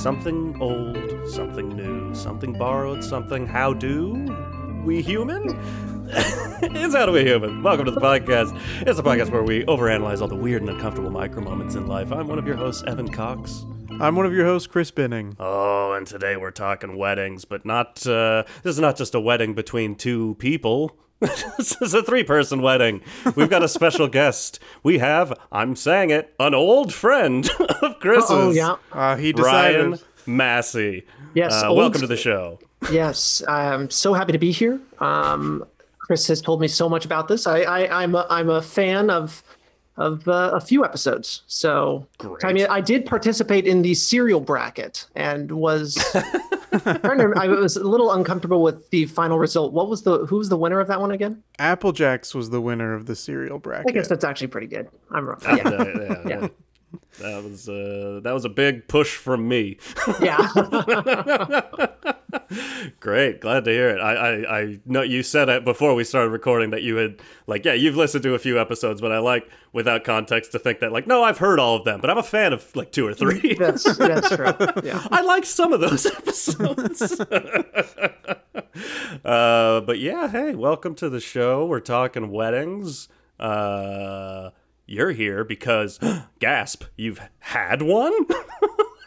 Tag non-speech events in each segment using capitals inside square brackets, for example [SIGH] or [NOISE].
Something old, something new, something borrowed, something how do we human? [LAUGHS] it's How Do We Human. Welcome to the podcast. It's a podcast where we overanalyze all the weird and uncomfortable micro moments in life. I'm one of your hosts, Evan Cox. I'm one of your hosts, Chris Binning. Oh, and today we're talking weddings, but not, uh, this is not just a wedding between two people. [LAUGHS] this is a three person wedding. We've got a special [LAUGHS] guest. We have, I'm saying it, an old friend [LAUGHS] of Chris's. Oh yeah. Uh, he decided. Ryan Massey. Yes, Uh, old- welcome to the show. Yes. I'm so happy to be here. Um, Chris has told me so much about this. I, I I'm a, I'm a fan of of uh, a few episodes. So Great. I mean, I did participate in the cereal bracket and was. [LAUGHS] to- I was a little uncomfortable with the final result. What was the who was the winner of that one again? Applejacks was the winner of the cereal bracket. I guess that's actually pretty good. I'm wrong. Uh, Yeah. yeah, Yeah. That was uh, that was a big push from me. [LAUGHS] yeah. [LAUGHS] Great, glad to hear it. I, I I know you said it before we started recording that you had like yeah you've listened to a few episodes, but I like without context to think that like no I've heard all of them, but I'm a fan of like two or three. [LAUGHS] that's that's true. Yeah. I like some of those episodes. uh, but yeah, hey, welcome to the show. We're talking weddings. Uh, you're here because, [GASPS] gasp, you've had one? [LAUGHS]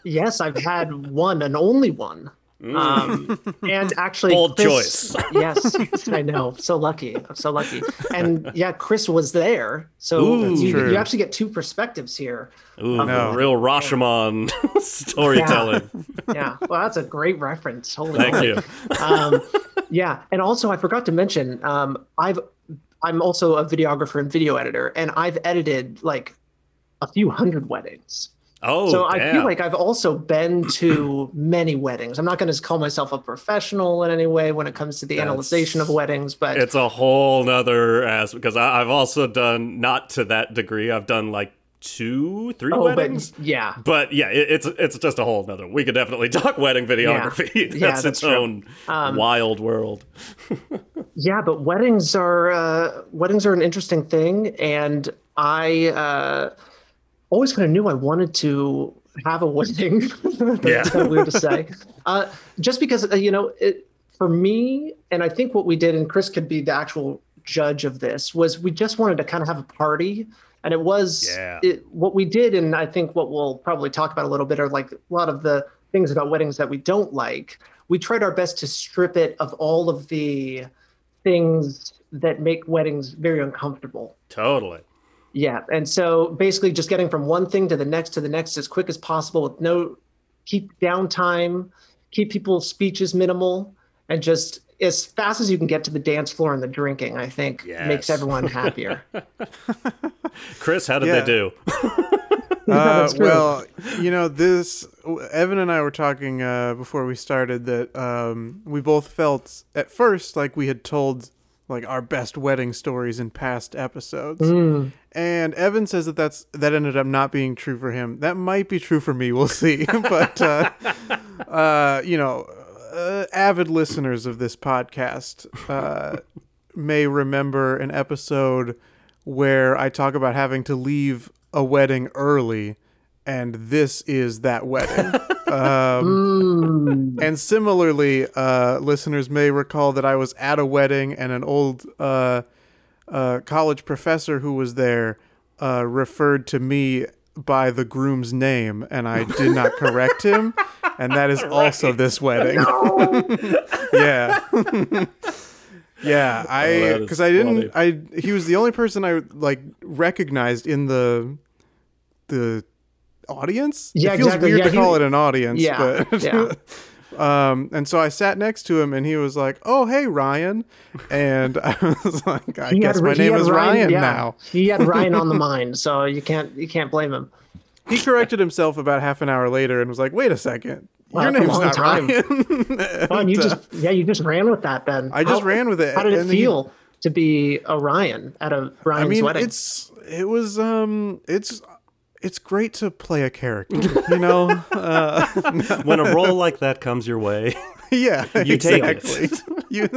Yes, I've had one and only one. Um, and [LAUGHS] actually, Mm. Bold Chris- choice. [LAUGHS] yes, I know. So lucky. I'm so lucky. And yeah, Chris was there, so Ooh. That's you, you actually get two perspectives here. Ooh, No. real Rashomon storytelling. Yeah, yeah. well, that's a great reference. Holy Thank moly. you. Um, yeah, and also I forgot to mention, um, I've I'm also a videographer and video editor, and I've edited like a few hundred weddings. Oh, so I damn. feel like I've also been to many weddings. I'm not going to call myself a professional in any way when it comes to the analyzation of weddings, but it's a whole nother aspect because I've also done not to that degree. I've done like two, three oh, weddings. but yeah, But yeah, it, it's it's just a whole nother. We could definitely [LAUGHS] talk wedding videography. [LAUGHS] that's, Yeah, that's its true. own Um, wild world. [LAUGHS] yeah. But weddings are uh, weddings are an interesting thing, and I uh, always kind of knew I wanted to have a wedding. That's Yeah. kind of weird to say, uh, just because uh, you know it for me, and I think what we did, and Chris could be the actual judge of this, was we just wanted to kind of have a party. And it was Yeah. it, what we did, and I think what we'll probably talk about a little bit are like a lot of the things about weddings that we don't like. We tried our best to strip it of all of the things that make weddings very uncomfortable. Totally. Yeah, and so basically just getting from one thing to the next to the next as quick as possible with no keep downtime, keep people's speeches minimal, and just as fast as you can get to the dance floor and the drinking. I think Yes. makes everyone happier. [LAUGHS] Chris, how did Yeah. they do? [LAUGHS] Uh, well, you know, this Evan and I were talking uh, before we started that um, we both felt at first like we had told like our best wedding stories in past episodes, and Evan says that that's that ended up not being true for him. That might be true for me. We'll see, [LAUGHS] but uh, uh, you know, uh, avid listeners of this podcast uh, [LAUGHS] may remember an episode where I talk about having to leave a wedding early, and this is that wedding. [LAUGHS] um, and similarly, uh, listeners may recall that I was at a wedding and an old uh, uh, college professor who was there uh, referred to me by the groom's name, and I did not correct him. And that is [LAUGHS] also this wedding. [LAUGHS] yeah. [LAUGHS] yeah, I Oh, because I didn't I he was the only person I like recognized in the the audience. Yeah, it feels exactly. weird Yeah, to he- call it an audience, Yeah, but yeah. Um and so I sat next to him and he was like, "Oh, hey Ryan." And I was like, "I He guess had- my name is Ryan yeah. now." He had Ryan on the [LAUGHS] mind, so you can't you can't blame him. He corrected himself about half an hour later and was like, "Wait a second. Wow, Your name's not time. Ryan." [LAUGHS] Oh, and you uh, just yeah, you just ran with that then. I just How- ran with it. How did it and he- feel to be a Ryan at a Ryan's I mean, wedding? it's it was um it's it's great to play a character, you know. [LAUGHS] uh, when a role [LAUGHS] like that comes your way, yeah, [LAUGHS] You take it. exactly. you,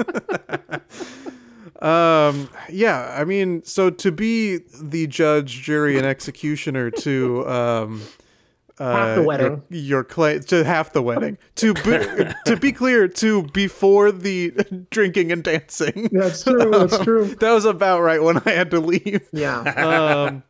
um, yeah. I mean, so to be the judge, jury, and executioner to um, uh, Half the your- wedding. Your, claim to half the wedding. To be, to be clear, to before the drinking and dancing. That's true. That's true. That was about right when I had to leave. Yeah. Um,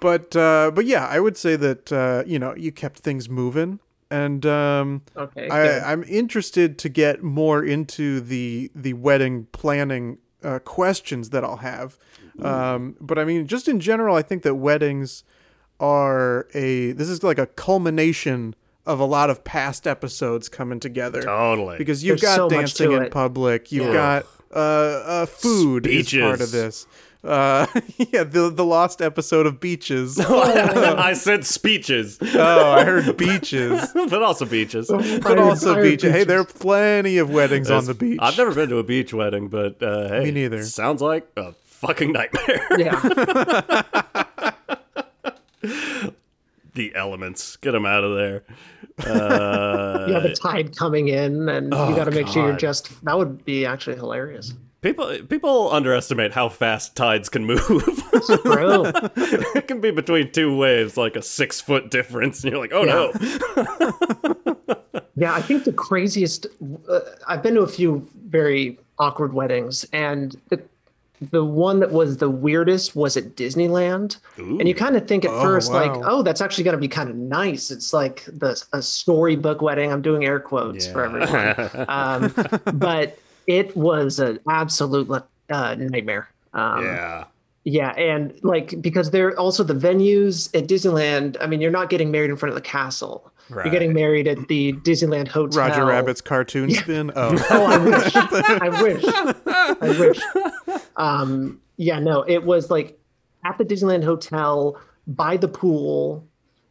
but uh, but yeah, I would say that uh, you know you kept things moving, and um, Okay. I, I'm interested to get more into the the wedding planning uh, questions that I'll have. Um, but I mean, just in general, I think that weddings are a this is like a culmination of a lot of past episodes coming together Totally. because you've There's got so dancing in it. public, you've Yeah. got uh, uh, food is part of this. Uh, [LAUGHS] yeah, the the lost episode of beaches. [LAUGHS] [LAUGHS] I said speeches, oh, I heard beaches. but also beaches. but also beaches. Hey, there are plenty of weddings on the beach. I've never been to a beach wedding, but uh, hey, Me neither. Sounds like a fucking nightmare. yeah. the elements, get them out of there. Uh, You have a tide coming in, and Oh, you got to make sure you're just. That would be actually hilarious. People people underestimate how fast tides can move. Bro. [LAUGHS] it can be between two waves, like a six foot difference, and you're like, oh no. Yeah, I think the craziest. Uh, I've been to a few very awkward weddings, and the the one that was the weirdest was at Disneyland. And you kind of think at first, like, oh, that's actually going to be kind of nice. It's like the a storybook wedding. I'm doing air quotes for everyone, [LAUGHS] um, but it was an absolute uh, nightmare. Um, yeah. yeah, and like because they're also the venues at Disneyland. I mean, you're not getting married in front of the castle. You're getting married at the Disneyland hotel. Roger Rabbit's Car Toon Spin. [LAUGHS] Oh, Oh, I wish. [LAUGHS] I wish. I wish. Um, yeah, no, it was like at the Disneyland Hotel by the pool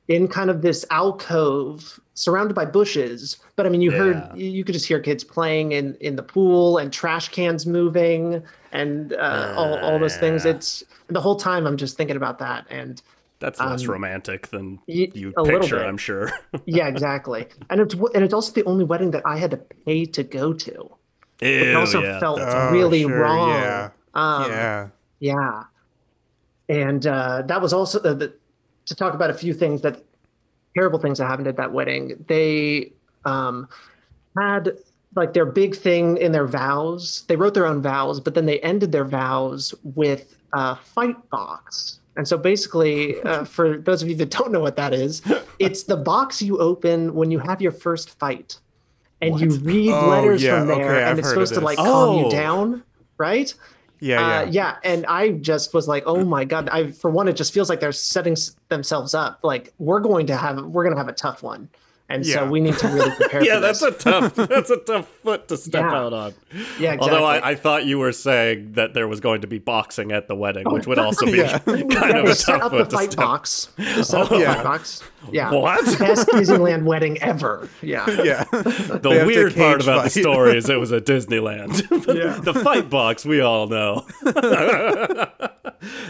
in kind of this alcove surrounded by bushes. But I mean, you Yeah. heard, you you could just hear kids playing in, in the pool and trash cans moving and uh, all, all those things. It's the whole time I'm just thinking about that. And That's less Um, romantic than y- you picture. I'm sure. [LAUGHS] yeah, exactly. and it's, and it's also the only wedding that I had to pay to go to. It also yeah. felt Oh, really sure, wrong. yeah. Um, yeah. Yeah. And uh, that was also uh, the, to talk about a few things that terrible things that happened at that wedding. They um, had like their big thing in their vows. They wrote their own vows, but then they ended their vows with a fight box. And so basically, uh, for those of you that don't know what that is, it's the box you open when you have your first fight. And you read Oh, letters yeah, from there, okay, and I've it's supposed to like this. calm Oh. you down, right? Yeah, yeah. Uh, yeah, and I just was like, "Oh my god!" I for one, it just feels like they're setting themselves up. Like we're going to have, we're going to have a tough one, and so we need to really prepare. [LAUGHS] yeah, for that's a tough [LAUGHS] that's a tough foot to step Yeah. out on. yeah. Exactly. Although I, I thought you were saying that there was going to be boxing at the wedding, which would also [LAUGHS] be Yeah. kind yeah, of a set tough up foot to fight step. box. They set up the Yeah. fight box. Yeah. What? Best Disneyland wedding ever. Yeah. yeah. The They have to weird part cage about the story is it was at Disneyland. Yeah. the fight box, we all know.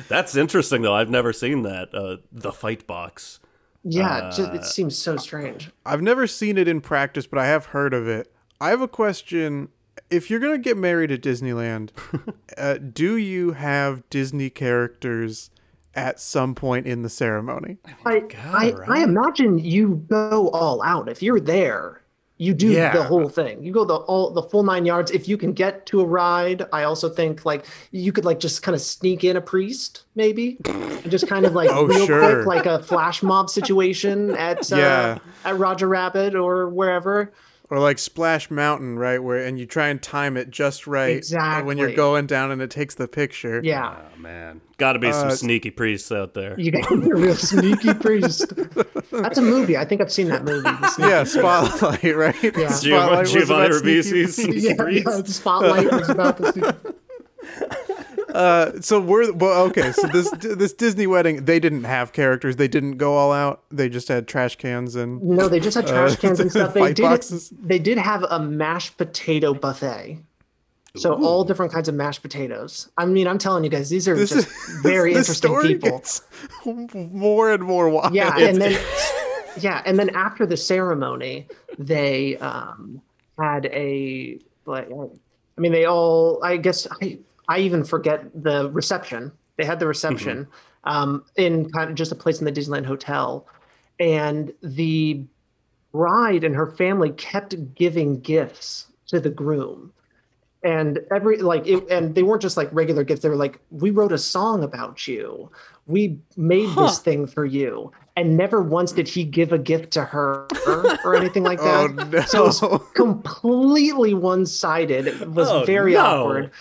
That's interesting, though. I've never seen that. Uh, the fight box. Yeah. Uh, it seems so strange. I've never seen it in practice, but I have heard of it. I have a question. If you're gonna get married at Disneyland, [LAUGHS] uh, do you have Disney characters at some point in the ceremony? I, I, right? I imagine you go all out if you're there. You do Yeah. the whole thing. You go the all the full nine yards. If you can get to a ride, I also think like you could like just kind of sneak in a priest, maybe, and just kind of like [LAUGHS] Oh, real sure. quick, like a flash mob situation at uh, at Roger Rabbit or wherever. Or like Splash Mountain, right? Where and you try and time it just right uh, when you're going down and it takes the picture. Yeah, Oh, man. Got to be some Uh, sneaky priests out there. you got a real sneaky [LAUGHS] priest. That's a movie. I think I've seen that movie. [LAUGHS] Yeah, Spotlight, right? Yeah. Spotlight was Giovanni about sneaky Ribisi's priest. yeah, priest. yeah, spotlight was about the [LAUGHS] sneaky Uh, so we're well, okay. So this [LAUGHS] this Disney wedding, they didn't have characters. They didn't go all out. They just had trash cans and No, they just had trash Uh, cans and [LAUGHS] stuff. They did. boxes. They did have a mashed potato buffet. So all different kinds of mashed potatoes. I mean, I'm telling you guys, these are this just is [LAUGHS] very this interesting people. more and more wild. Yeah, and then yeah, and then after the ceremony, they um, had a like. I mean, they all. I guess I. I even forget the reception. They had the reception um, in kind of just a place in the Disneyland hotel, and the bride and her family kept giving gifts to the groom. And every like it, and they weren't just like regular gifts. They were like we wrote a song about you. We made Huh. this thing for you. And never once did he give a gift to her or anything like [LAUGHS] that Oh, no. so it was completely one-sided. It was Oh, very no. awkward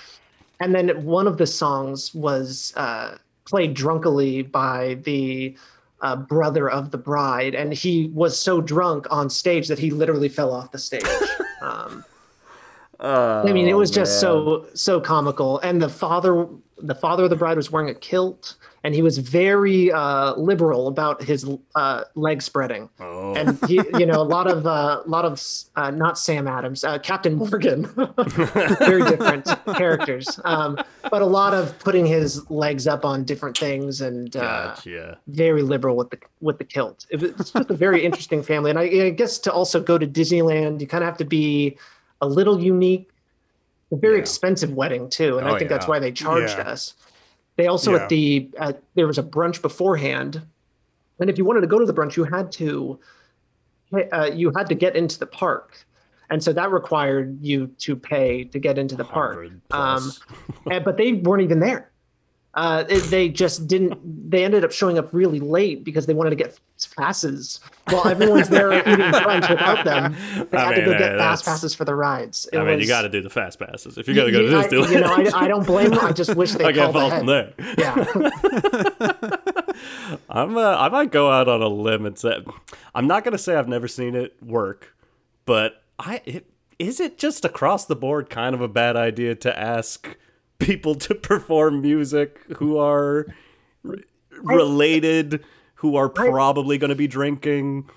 and then one of the songs was uh, played drunkenly by the uh, brother of the bride. And he was so drunk on stage that he literally fell off the stage. [LAUGHS] Um, I mean, it was just so so comical. And the father, the father of the bride, was wearing a kilt, and he was very uh, liberal about his uh, leg spreading. Oh. And he, [LAUGHS] you know, a lot of a lot of uh, not Sam Adams, uh, Captain Morgan, [LAUGHS] very different characters, um, but a lot of putting his legs up on different things and. Uh, Gotcha. very liberal with the with the kilt. It was, it's just a very interesting family, and I, I guess to also go to Disneyland, you kind of have to be a little unique. A very Yeah. expensive wedding too, and Oh, I think that's why they charged Yeah. us. They also Yeah. at the at, there was a brunch beforehand, and if you wanted to go to the brunch, you had to uh, you had to get into the park, and so that required you to pay to get into the park. Um, and, but they weren't even there. Uh, it- they just didn't. They ended up showing up really late because they wanted to get passes while everyone's there [LAUGHS] eating brunch without them. They I had mean, to go uh, get that's- fast passes for the rides. It I mean, you got to do the fast passes if you're gonna go to you- I-. You know, I, I don't blame them. I just wish [LAUGHS] they I can't called fault them there. Yeah, [LAUGHS] I'm uh, I might go out on a limb and say I'm not gonna say I've never seen it work, but I it, is it just across the board kind of a bad idea to ask people to [LAUGHS] perform music who are r- related, who are probably going to be drinking?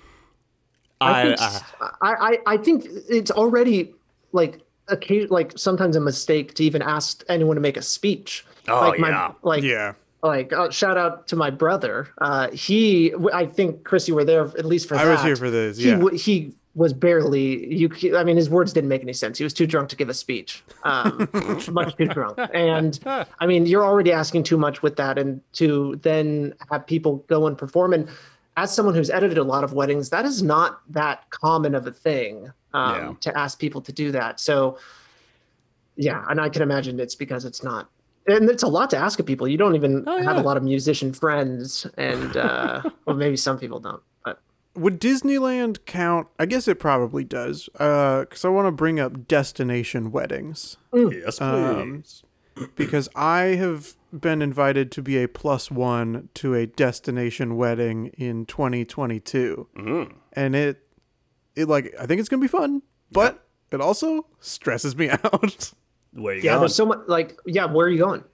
I I, think, I, I, I, I think it's already like occasion, like sometimes a mistake to even ask anyone to make a speech. Oh, like my, yeah. like yeah. like uh, shout out to my brother. Uh, he, I think Chris, you were there at least for I that. was here for this, yeah. w- he was barely you. I mean, his words didn't make any sense. He was too drunk to give a speech. Um, [LAUGHS] much too drunk. And I mean, you're already asking too much with that, and to then have people go and perform. And as someone who's edited a lot of weddings, that is not that common of a thing um, Yeah. to ask people to do that. So yeah, and I can imagine it's because it's not. And it's a lot to ask of people. You don't even Oh, have a lot of musician friends, and uh, [LAUGHS] well, maybe some people don't. But Would Disneyland count? I guess it probably does. Uh, because I want to bring up destination weddings yes, please. Um, [CLEARS THROAT] because I have been invited to be a plus one to a destination wedding in 2022, Mm. and it, it like I think it's gonna be fun, but it also stresses me [LAUGHS] out. Where you yeah, going? there's so much. Like, yeah, where are you going?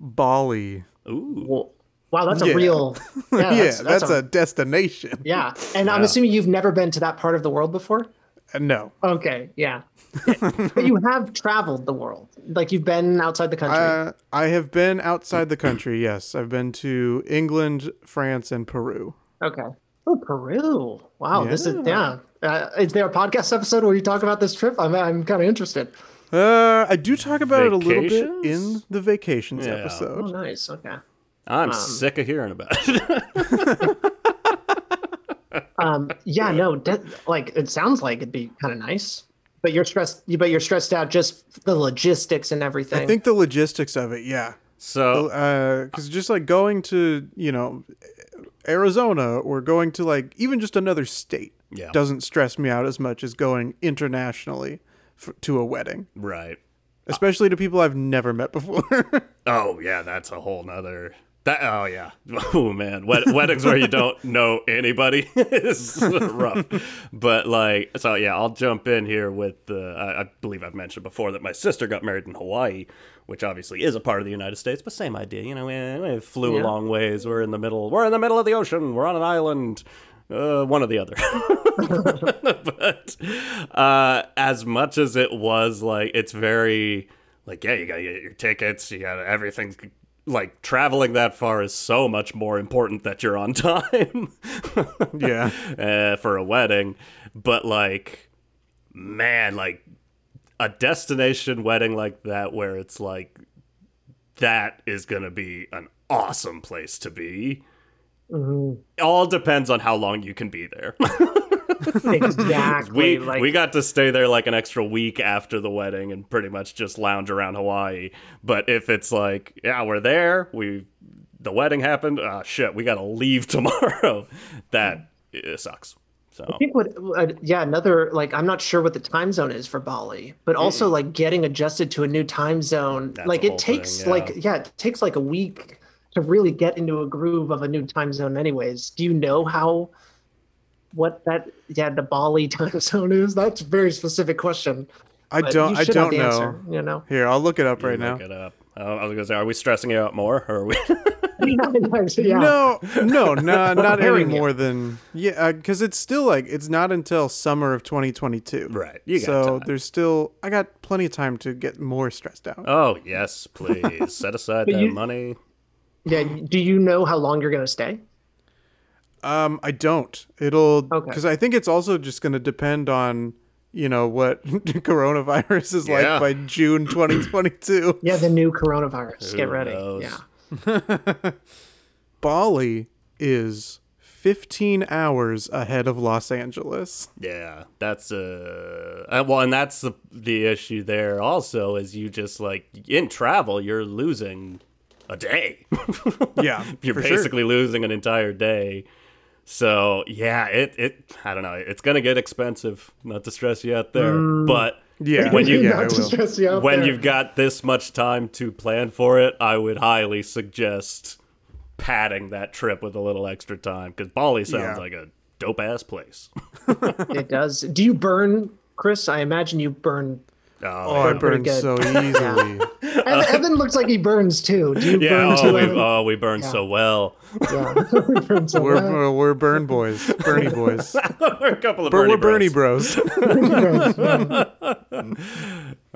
Bali. Ooh. Well, wow, that's Yeah. a real. [LAUGHS] Yeah, Yeah, that's, that's, that's a, destination. [LAUGHS] Yeah, and I'm assuming you've never been to that part of the world before. Uh, No, Okay, yeah, but you have traveled the world. Like you've been outside the country. uh, I have been outside the country. Yes, I've been to England, France, and Peru. okay. Oh, Peru. Wow, this is Yeah. yeah. Uh, is there a podcast episode where you talk about this trip? I'm I'm kind of interested. Uh, I do talk about it a little bit in the vacations Yeah. Oh, episode. nice. Okay. I'm um, sick of hearing about it. [LAUGHS] Um, yeah, no, de- like it sounds like it'd be kind of nice, but you're stressed. you- But you're stressed out just the logistics and everything. I think the logistics of it, yeah. so because just like going to you know Arizona or going to like even just another state Yeah. doesn't stress me out as much as going internationally f- to a wedding, right. especially to people I've never met before. [LAUGHS] Oh yeah, that's a whole nother. That oh yeah, [LAUGHS] oh man, Wed- weddings where you [LAUGHS] don't know anybody [LAUGHS] is rough. But like, so yeah, I'll jump in here with the. I, I believe I've mentioned before that my sister got married in Hawaii, which obviously is a part of the United States, but same idea. You know, we, we flew Yeah. a long ways. We're in the middle. We're in the middle of the ocean. We're on an island. Uh, one or the other. but uh, as much as it was like, it's very like yeah, you gotta get your tickets. You gotta everything's like traveling that far is so much more important that you're on [LAUGHS] time. yeah, [LAUGHS] uh, for a wedding, but like, man, like a destination wedding like that where it's like that is gonna be an awesome place to be Mhm. All depends on how long you can be there. [LAUGHS] [LAUGHS] Exactly. we like, we got to stay there like an extra week after the wedding and pretty much just lounge around Hawaii. But if it's like, yeah, we're there, we the wedding happened, ah shit, we got to leave [LAUGHS] tomorrow. that uh, sucks. So I think what, uh, yeah, another like I'm not sure what the time zone is for Bali, but also like getting adjusted to a new time zone, That's like it takes thing, yeah. like yeah, it takes like a week to really get into a groove of a new time zone. Anyways, do you know how what that yeah the Bali [LAUGHS] time zone is? That's a very specific question. I but don't. I don't know. answer, you know. Here, I'll look it up you right now. look it up. Uh, I was gonna say, are we stressing you out more, or are we? [LAUGHS] [LAUGHS] yeah. No, no, no, not any more than yeah, because it's still like it's not until summer of 2022. Right, you got so time. there's still I got plenty of time to get more stressed out. oh yes, please set aside But that you- money. Yeah. Do you know how long you're gonna stay? Um, I don't. It'll Okay. because I think it's also just going to depend on you know what [LAUGHS] coronavirus is Yeah. like by June [CLEARS THROAT] 2022. Yeah, the new coronavirus. Who Get ready. knows? Yeah. [LAUGHS] Bali is 15 hours ahead of Los Angeles. Yeah, that's uh, uh, well, and that's the the issue there. Also, is you just like in travel, you're losing a day. [LAUGHS] Yeah, you're for sure. basically losing an entire day. So yeah, it it I don't know. It's gonna get expensive. Not to stress you out there, mm, but Yeah, when [LAUGHS] you yeah, [LAUGHS] not to stress you out when there. you've got this much time to plan for it, I would highly suggest padding that trip with a little extra time because Bali sounds Yeah. like a dope ass place. [LAUGHS] It does. Do you burn, Chris? I imagine you burn. Oh, I [LAUGHS] yeah. burn so easily. And Evan looks like he burns too. Do you Yeah, burn oh, too? we, oh, we burn so well. Yeah, [LAUGHS] we burn so We're, well. we're we're burn boys, Bernie boys. [LAUGHS] we're a couple of But Bernie we're Bernie bros. bros.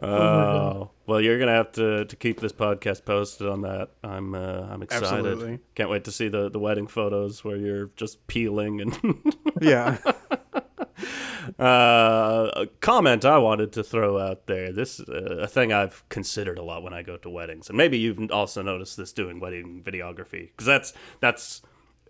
Oh, well, you're gonna have to, to keep this podcast posted on that. I'm uh, I'm excited. Absolutely. Can't wait to see the, the wedding photos where you're just peeling and yeah. Uh, a comment I wanted to throw out there. This is a thing I've considered a lot when I go to weddings, and maybe you've also noticed this doing wedding videography because that's that's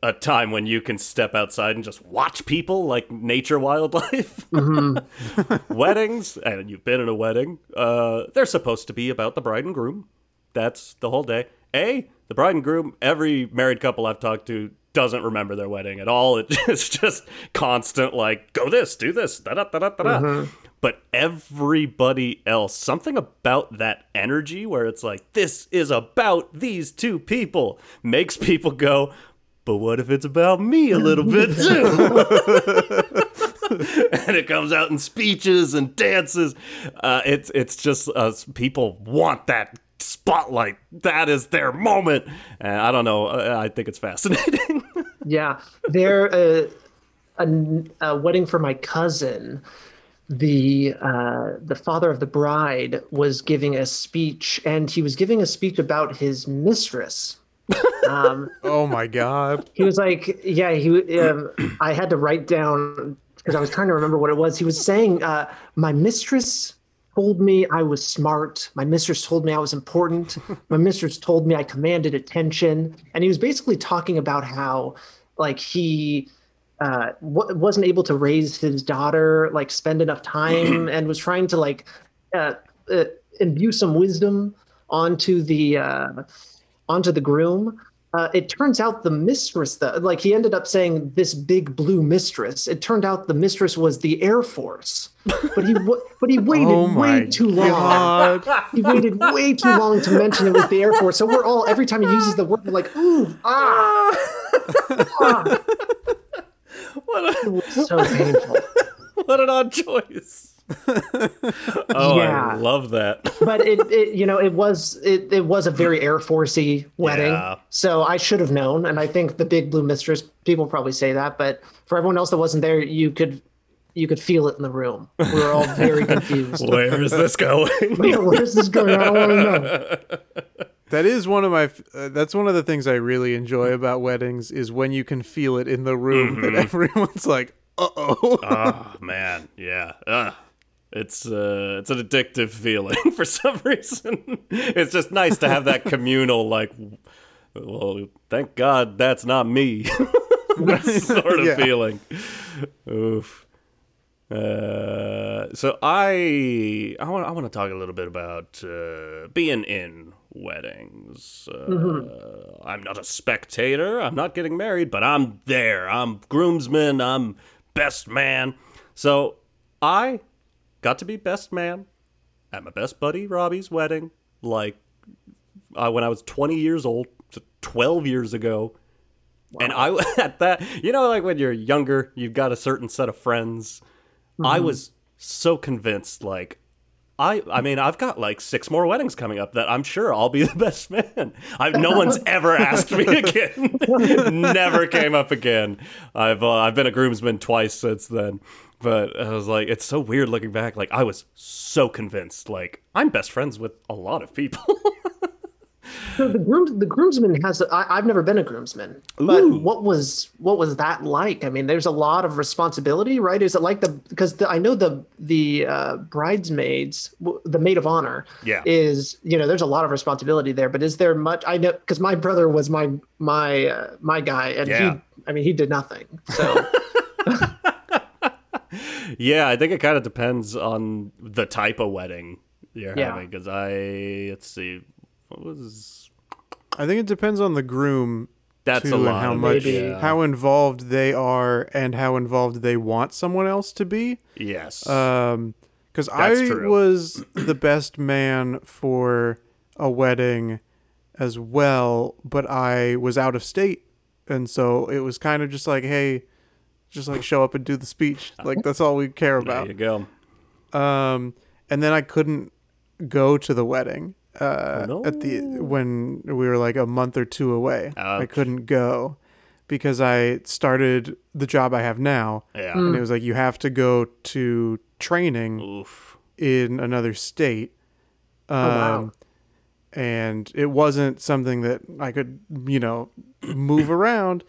a time when you can step outside and just watch people like nature wildlife. [LAUGHS] [LAUGHS] Weddings, and you've been in a wedding. Uh, they're supposed to be about the bride and groom. That's the whole day. A, the bride and groom, every married couple I've talked to doesn't remember their wedding at all. It's [LAUGHS] just constant, like, go this, do this, da da da da da. da. But everybody else, something about that energy where it's like, this is about these two people, makes people go, but what if it's about me a little bit [LAUGHS] too? [LAUGHS] and it comes out in speeches and dances. Uh, it's it's just uh, people want that spotlight. That is their moment. And I don't know. uh, I think it's fascinating. [LAUGHS] Yeah, there uh, a, a wedding for my cousin. The uh, the father of the bride was giving a speech, and he was giving a speech about his mistress. Um, [LAUGHS] Oh my god. he was like, yeah, he. Um, I had to write down because I was trying to remember what it was. He was saying, uh, "My mistress told me I was smart. My mistress told me I was important. [LAUGHS] My mistress told me I commanded attention." And he was basically talking about how, like, he uh, w- wasn't able to raise his daughter, like, spend enough time, [CLEARS THROAT] and was trying to like uh, uh, imbue some wisdom onto the uh, onto the groom. Uh, it turns out the mistress, the, like he ended up saying this big blue mistress. It turned out the mistress was the Air Force, but he but he [LAUGHS] waited Oh way too long. He waited way too long to mention it was the Air Force. So we're all every time he uses the word, we're like, ooh, ah, ah. [LAUGHS] what, It a, was so painful. [LAUGHS] what an odd choice. [LAUGHS] oh, Yeah. I love that. but it, [LAUGHS] it you know it was it, it was a very air forcey wedding Yeah. so i should have known and i think the big blue mistress people probably say that but for everyone else that wasn't there you could you could feel it in the room we were all very [LAUGHS] confused Where is this going? where's this going i don't want to know That is one of my. Uh, that's one of the things I really enjoy about weddings is when you can feel it in the room that everyone's like, "Uh oh." oh man, yeah. Ugh. It's uh, it's an addictive feeling [LAUGHS] for some reason. it's just nice to have that [LAUGHS] communal like well, thank God that's not me. [LAUGHS] sort of Yeah. feeling. Oof. Uh, so I I want I want to talk a little bit about uh, being in weddings. Uh, I'm not a spectator. I'm not getting married, but I'm there. I'm groomsman. I'm best man. So I got to be best man at my best buddy Robbie's wedding, like uh, when I was 20 years old, 12 years ago. And I [LAUGHS] at that, you know, like when you're younger, you've got a certain set of friends. I was so convinced, like, I, I mean, I've got like six more weddings coming up that I'm sure I'll be [LAUGHS] the best man. I, no one's [LAUGHS] ever asked me again. Never came up again. I've, uh, I've been a groomsman twice since then. But I was like, it's so weird looking back. Like, I was so convinced. Like, I'm best friends with a lot of people. [LAUGHS] So the groom, the groomsman has. I, I've never been a groomsman, but Ooh. what was what was that like? I mean, there's a lot of responsibility, right? Is it like the because I know the the uh, bridesmaids, the maid of honor, Yeah. is you know there's a lot of responsibility there. But is there much? I know because my brother was my my uh, my guy, and Yeah. he, I mean, he did nothing. So [LAUGHS] Yeah, I think it kind of depends on the type of wedding you're Yeah. having. Because I, let's see, what was I think it depends on the groom that's too a lot and how much it, yeah. how involved they are and how involved they want someone else to be. yes, Um, because I true. was the best man for a wedding as well, but I was out of state, and so it was kind of just like, hey, just like show up and do the speech. [LAUGHS] Like that's all we care about. there about. you go. Um, and then I couldn't go to the wedding uh, Oh, at the when we were like a month or two away. I couldn't go because I started the job I have now, Yeah. and it was like you have to go to training Oof. in another state. Um, wow. And it wasn't something that I could, you know, move around.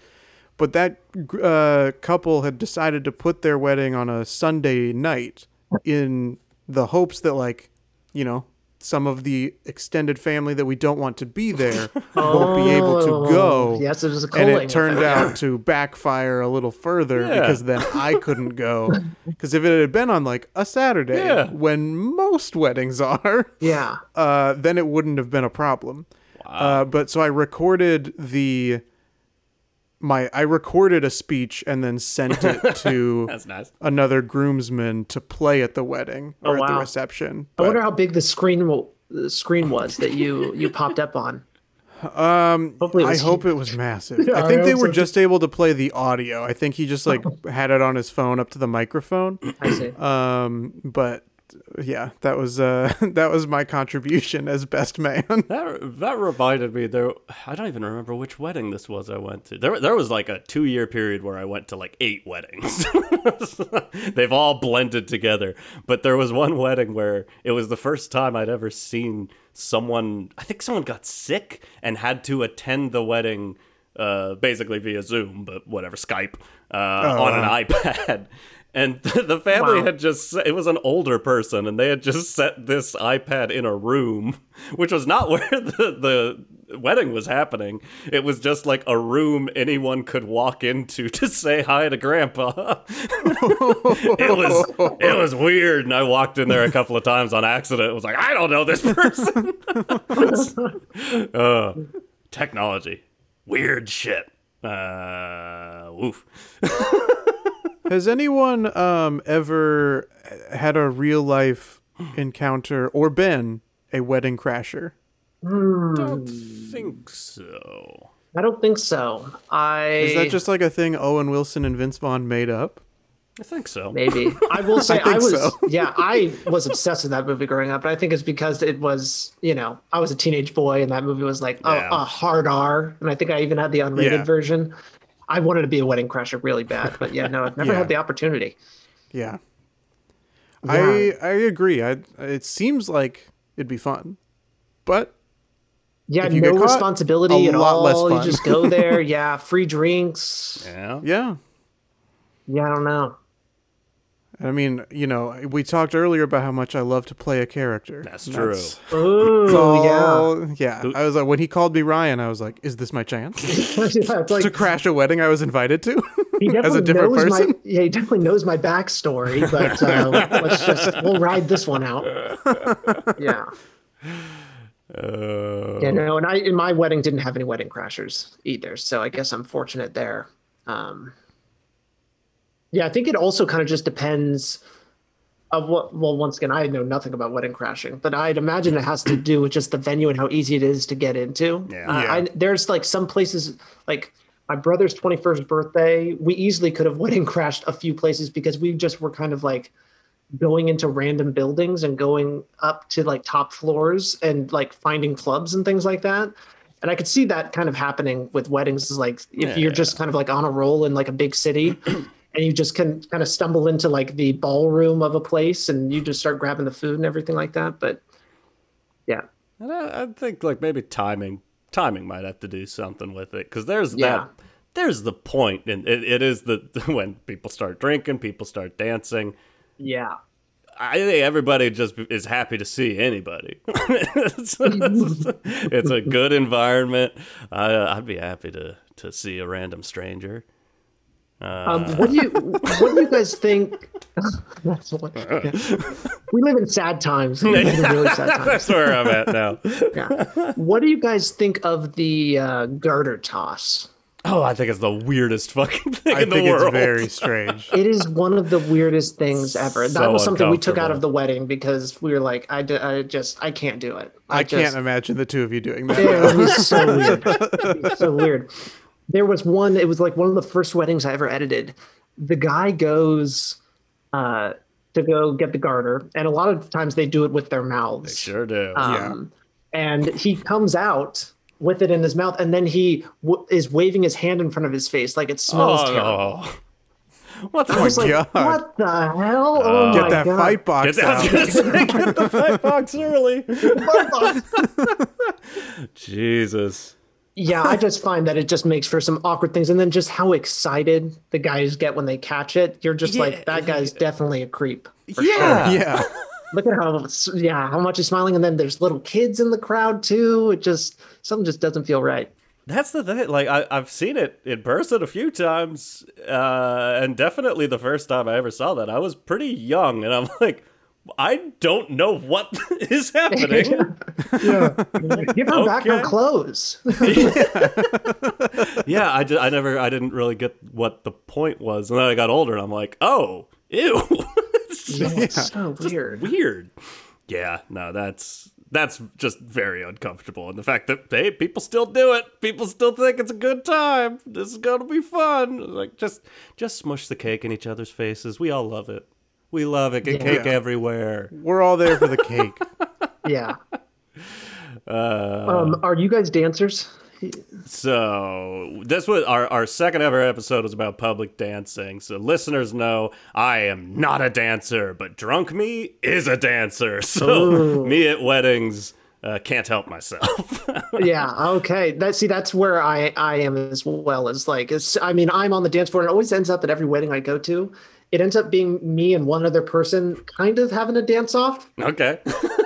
But that uh, couple had decided to put their wedding on a Sunday night in the hopes that, like, you know, some of the extended family that we don't want to be there [LAUGHS] won't be able to go. Oh, Yes, it was a And it turned out to backfire a little further Yeah. because then I couldn't go. [LAUGHS] Because if it had been on like a Saturday, Yeah. when most weddings are, Yeah. uh, then it wouldn't have been a problem. Wow. Uh, but so I recorded the my I recorded a speech and then sent it [LAUGHS] to That's nice. another groomsman to play at the wedding or Oh, at the wow. reception. I wonder how big the screen will, the screen was that you you popped up on. um, Hopefully I was hope it was massive. [LAUGHS] Yeah, I I think they were so. just able to play the audio. I think he just like [LAUGHS] had it on his phone up to the microphone. I see. Um, but yeah, that was uh [LAUGHS] that was my contribution as best man. [LAUGHS] That that reminded me there. I don't even remember which wedding this was. I went to. There there was like a two year period where I went to like eight weddings. [LAUGHS] They've all blended together. But there was one wedding where it was the first time I'd ever seen someone. I think someone got sick and had to attend the wedding. Uh, basically via Zoom, but whatever, Skype, uh, on an iPad. And [LAUGHS] the family Wow. had just, it was an older person, and they had just set this iPad in a room, [LAUGHS] which was not [LAUGHS] where the, the wedding was happening. It was just like a room anyone could walk into to say hi to grandpa. it was it was weird, and I walked in there a couple of times on accident. It was like, I don't know this person. uh, technology. Weird shit. Uh, woof. Has anyone um ever had a real life encounter or been a wedding crasher? Don't think so. I don't think so. I Is that just like a thing Owen Wilson and Vince Vaughn made up? I think so. maybe? I will [LAUGHS] say I, think was so. [LAUGHS] yeah I was obsessed with that movie growing up, but I think it's because it was you know I was a teenage boy and that movie was like a, Yeah. a hard R, and I think I even had the unrated Yeah. version. I wanted to be a wedding crasher really bad, but yeah, no, I've [LAUGHS] never Yeah. had the opportunity. Yeah. Yeah. I I agree. I it seems like it'd be fun. But Yeah, If you no get caught, responsibility a at lot less all. You just go there. [LAUGHS] Yeah, free drinks. Yeah. yeah, Yeah, I don't know. I mean, you know, we talked earlier about how much I love to play a character. That's true. Ooh, It's yeah. yeah. I was like, when he called me Ryan, I was like, is this my chance [LAUGHS] yeah, like to crash a wedding I was invited to? [LAUGHS] he definitely as a different knows person? my [LAUGHS] yeah, he definitely knows my backstory, but uh, let's just we'll ride this one out. Yeah. Uh, Yeah, no, and I in my wedding didn't have any wedding crashers either, so I guess I'm fortunate there. Um, yeah, I think it also kind of just depends of what. Well, once again, I know nothing about wedding crashing, but I'd imagine it has to do with just the venue and how easy it is to get into. Yeah. Uh, Yeah. I, there's like some places like. My brother's 21st birthday, we easily could have [LAUGHS] wedding crashed a few places because we just were kind of like going into random buildings and going up to like top floors and like finding clubs and things like that. And I could see that kind of happening with weddings is like if you're Yeah. just kind of like on a roll in like a big city and you just can kind of stumble into like the ballroom of a place and you just start grabbing the food and everything like that. But yeah. And I, I think like maybe timing timing might have to do something with it because there's Yeah. that there's the point and it, it is the [LAUGHS] when people start drinking people start dancing Yeah. i think everybody just is happy to see anybody [LAUGHS] it's, it's a good environment I, i'd be happy to to see a random stranger Um, what do you what do you guys think? [LAUGHS] That's what, yeah. We live in sad times. We live in really [LAUGHS] sad times. that's where i'm at now [LAUGHS] Yeah. What do you guys think of the uh, garter toss? oh i think it's the weirdest fucking thing I in the think it's very strange. It is one of the weirdest things ever. that was something we took out of the wedding because we were like, I, d- I just, I can't do it. I just, can't imagine the two of you doing that. It was so weird. It was so weird. There was one. It was like one of the first weddings I ever edited. The guy goes uh, to go get the garter, and a lot of times they do it with their mouths. they sure do Um, And he comes out with it in his mouth, and then he w- is waving his hand in front of his face like it smells oh, terrible. no. What's I was like, God. what the hell? oh Get that God. fight box Get, out. [LAUGHS] say, get the fight box early. [LAUGHS] Jesus. Yeah, I just find that it just makes for some awkward things, and then just how excited the guys get when they catch it. You're just Yeah, like, that guy's definitely a creep. for Yeah. sure. Yeah. Look at how, yeah, how much he's smiling, and then there's little kids in the crowd too. It just something just doesn't feel right. That's the thing. Like I, I've seen it in person a few times, uh, and definitely the first time I ever saw that, I was pretty young, and I'm [LAUGHS] like, I don't know what [LAUGHS] is happening. yeah. Give her back her clothes. [LAUGHS] yeah, I, ju- I never, I didn't really get what the point was, and then I got older, and I'm like, oh, ew, [LAUGHS] it's Yeah, so weird. weird. Yeah, no, that's that's just very uncomfortable, and the fact that hey, people still do it, people still think it's a good time. This is gonna be fun. Like just just smush the cake in each other's faces. We all love it. We love it. Get Yeah. cake everywhere. We're all there for the cake. [LAUGHS] Yeah. Uh, Um, are you guys dancers? So this was our, our second ever episode was about public dancing. So listeners know I am not a dancer, but drunk me is a dancer. [LAUGHS] So me at weddings uh, can't help myself. [LAUGHS] yeah okay that see that's where i i am as well as like it's i mean i'm on the dance floor and it always ends up at every wedding i go to it ends up being me and one other person kind of having a dance off okay.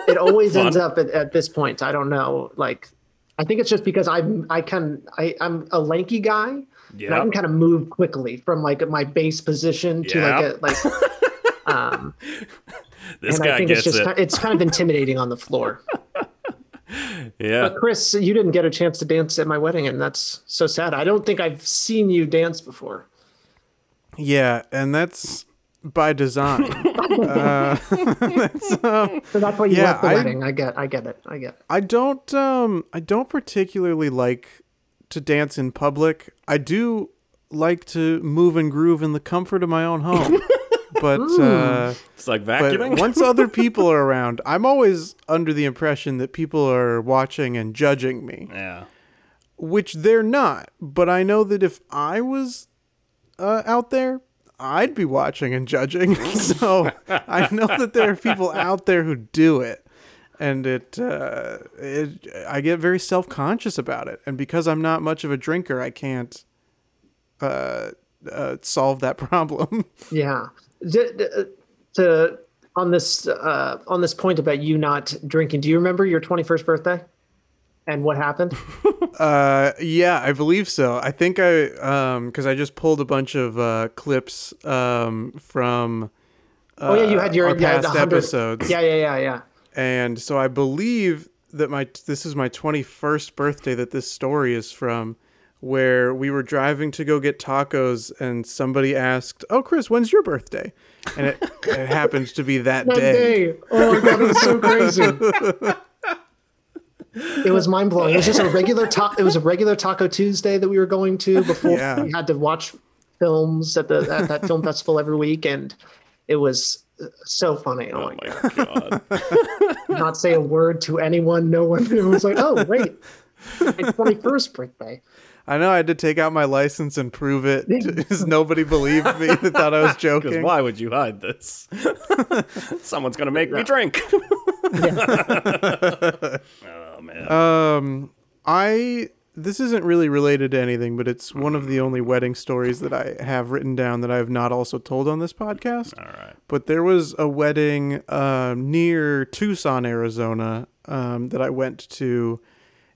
it always [LAUGHS] ends up at, at this point i don't know like i think it's just because i'm i can i i'm a lanky guy and i can kind of move quickly from like my base position to like a like [LAUGHS] um This and guy i think gets it's just it. kind it's kind of intimidating on the floor [LAUGHS] yeah. But Chris, you didn't get a chance to dance at my wedding, and that's so sad. I don't think I've seen you dance before. Yeah, and that's by design. [LAUGHS] uh, [LAUGHS] that's, um, So that's why you Yeah, left the I- wedding. I get, I get it, I get. It. I don't um I don't particularly like to dance in public. I do like to move and groove in the comfort of my own home. [LAUGHS] but uh It's like but vacuuming. once other people are around, I'm always under the impression that people are watching and judging me, yeah. which they're not. But I know that if I was uh, out there, I'd be watching and judging. [LAUGHS] so I know that there are people out there who do it. And it, uh, it, I get very self conscious about it. And because I'm not much of a drinker, I can't uh, uh, solve that [LAUGHS] problem. Yeah. D- uh, to on this uh, on this point about you not drinking. Do you remember your 21st birthday and what happened? [LAUGHS] Uh, yeah, I believe so. I think I um because I just pulled a bunch of uh clips um from. Uh, oh yeah, you had your our yeah, past episodes. Yeah, yeah, yeah, yeah. and so I believe that my this is my 21st birthday that this story is from where we were driving to go get tacos and somebody asked, "Oh, Chris, when's your birthday?" And it, it [LAUGHS] happens to be that, That day. day. Oh my god, it was so crazy. [LAUGHS] It was mind blowing. It was just a regular ta- It was a regular Taco Tuesday that we were going to before Yeah. we had to watch films at the at that film festival every week, and it was uh, so funny. Oh, Oh my god! god. [LAUGHS] Not say a word to anyone. No one knew. It was like, oh wait, my twenty first birthday. I know I had to take out my license and prove it because nobody believed me. They thought I was [LAUGHS] [LAUGHS] joking. why would you hide this? Someone's gonna make me drink. oh man. Um, I this isn't really related to anything, but it's one of the only wedding stories that I have written down that I have not also told on this podcast. All right. But there was a wedding um, near Tucson, Arizona, um, that I went to,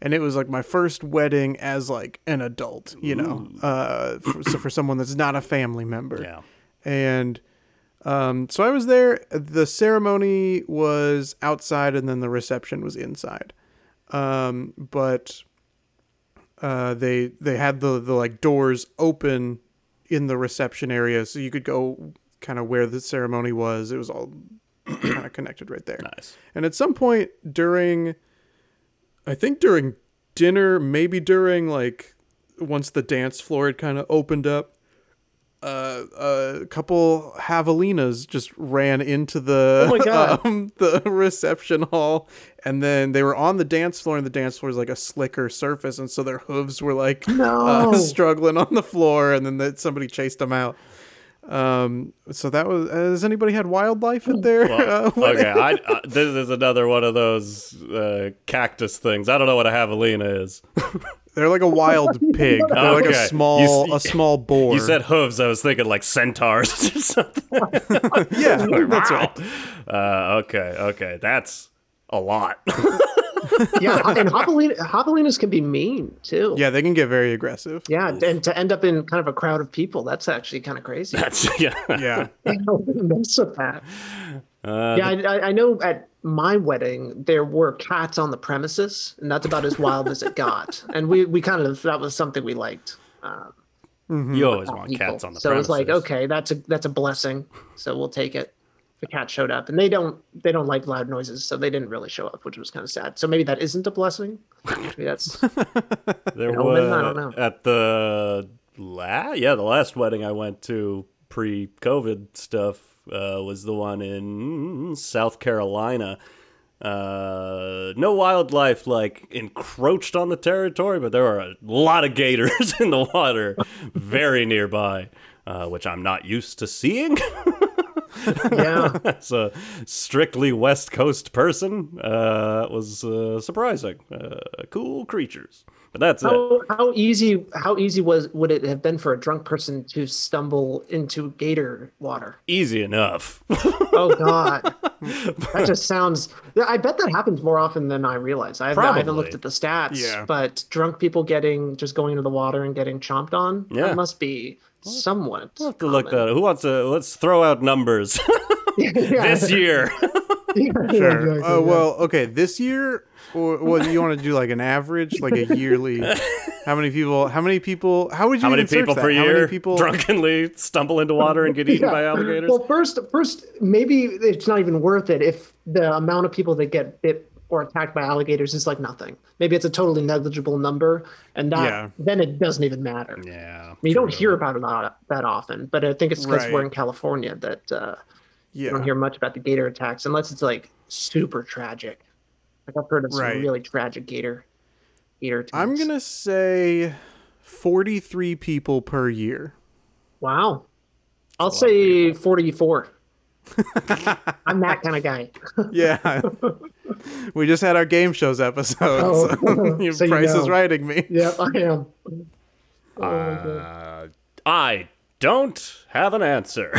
and it was like my first wedding as like an adult, you know, uh, for, so for someone that's not a family member. Yeah. And um, so I was there. The ceremony was outside, and then the reception was inside. Um, but uh, they they had the the like doors open in the reception area, so you could go kind of where the ceremony was. It was all [CLEARS THROAT] kind of connected right there. Nice. And at some point during, I think during dinner, maybe during like once the dance floor had kind of opened up, uh, a couple javelinas just ran into the Oh my God. [LAUGHS] um, the reception hall, and then they were on the dance floor, and the dance floor is like a slicker surface, and so their hooves were like No. [LAUGHS] uh, struggling on the floor, and then that somebody chased them out. Um, so that was. Has anybody had wildlife at their [LAUGHS] uh. Okay, I, uh, this is another one of those uh, cactus things. I don't know what a javelina is. They're like a wild [LAUGHS] pig. They're like a small You s- a small boar. You said hooves. I was thinking like centaurs [LAUGHS] or something. [LAUGHS] yeah, that's right. Uh, okay, okay, that's a lot. yeah, and javelina, javelinas can be mean too. Yeah, they can get very aggressive. Yeah, and to end up in kind of a crowd of people, that's actually kind of crazy. that's yeah. Yeah. I don't mess with that. Uh, Yeah, I, I- I know at my wedding there were cats on the premises, and that's about as wild as it got. And we, we kind of that was something we liked. Um, you always want people. cats on the so premises. it was like, okay, that's a that's a blessing. So we'll take it. The cat showed up, and they don't they don't like loud noises, so they didn't really show up, which was kind of sad. So maybe that isn't a blessing. Maybe that's [LAUGHS] There know, was I don't know. at the la- yeah the last wedding I went to pre-COVID stuff uh, was the one in South Carolina. Uh, no wildlife like encroached on the territory, but there were a lot of gators [LAUGHS] in the water very nearby, uh, which I'm not used to seeing. [LAUGHS] yeah. As a strictly West Coast person, uh, was uh, surprising. Uh, cool creatures, but that's it. How, how easy how easy was would it have been for a drunk person to stumble into gator water? Easy enough. [LAUGHS] Oh God, [LAUGHS] that just sounds. I bet that happens more often than I realize. I haven't, I haven't looked at the stats, Yeah. but drunk people getting just going into the water and getting chomped on. Yeah. that must be somewhat. We'll have to look common. that. Who wants to? Let's throw out numbers [LAUGHS] this year. Sure. exactly, Oh yeah. well, okay. This year, or what you want to do like an average, like a yearly? How many people? How many people? How would you? How many even search people that? per How year many people? drunkenly stumble into water and get eaten Yeah. by alligators? Well, first, first, maybe it's not even worth it if the amount of people that get bit or attacked by alligators is like nothing. Maybe it's a totally negligible number, and that Yeah. then it doesn't even matter. yeah. I mean, you don't hear about it that, that often, but I think it's because we're in California that uh, you don't hear much about the gator attacks unless it's like super tragic. Like I've heard of some Right. really tragic gator gator attacks. I'm gonna say forty-three people per year. Wow. I'll say 44. [LAUGHS] I'm that kind of guy. [LAUGHS] Yeah. we just had our game shows episode. Oh. so [LAUGHS] your So you price is know. writing me. yep, I am. Uh, I don't have an answer.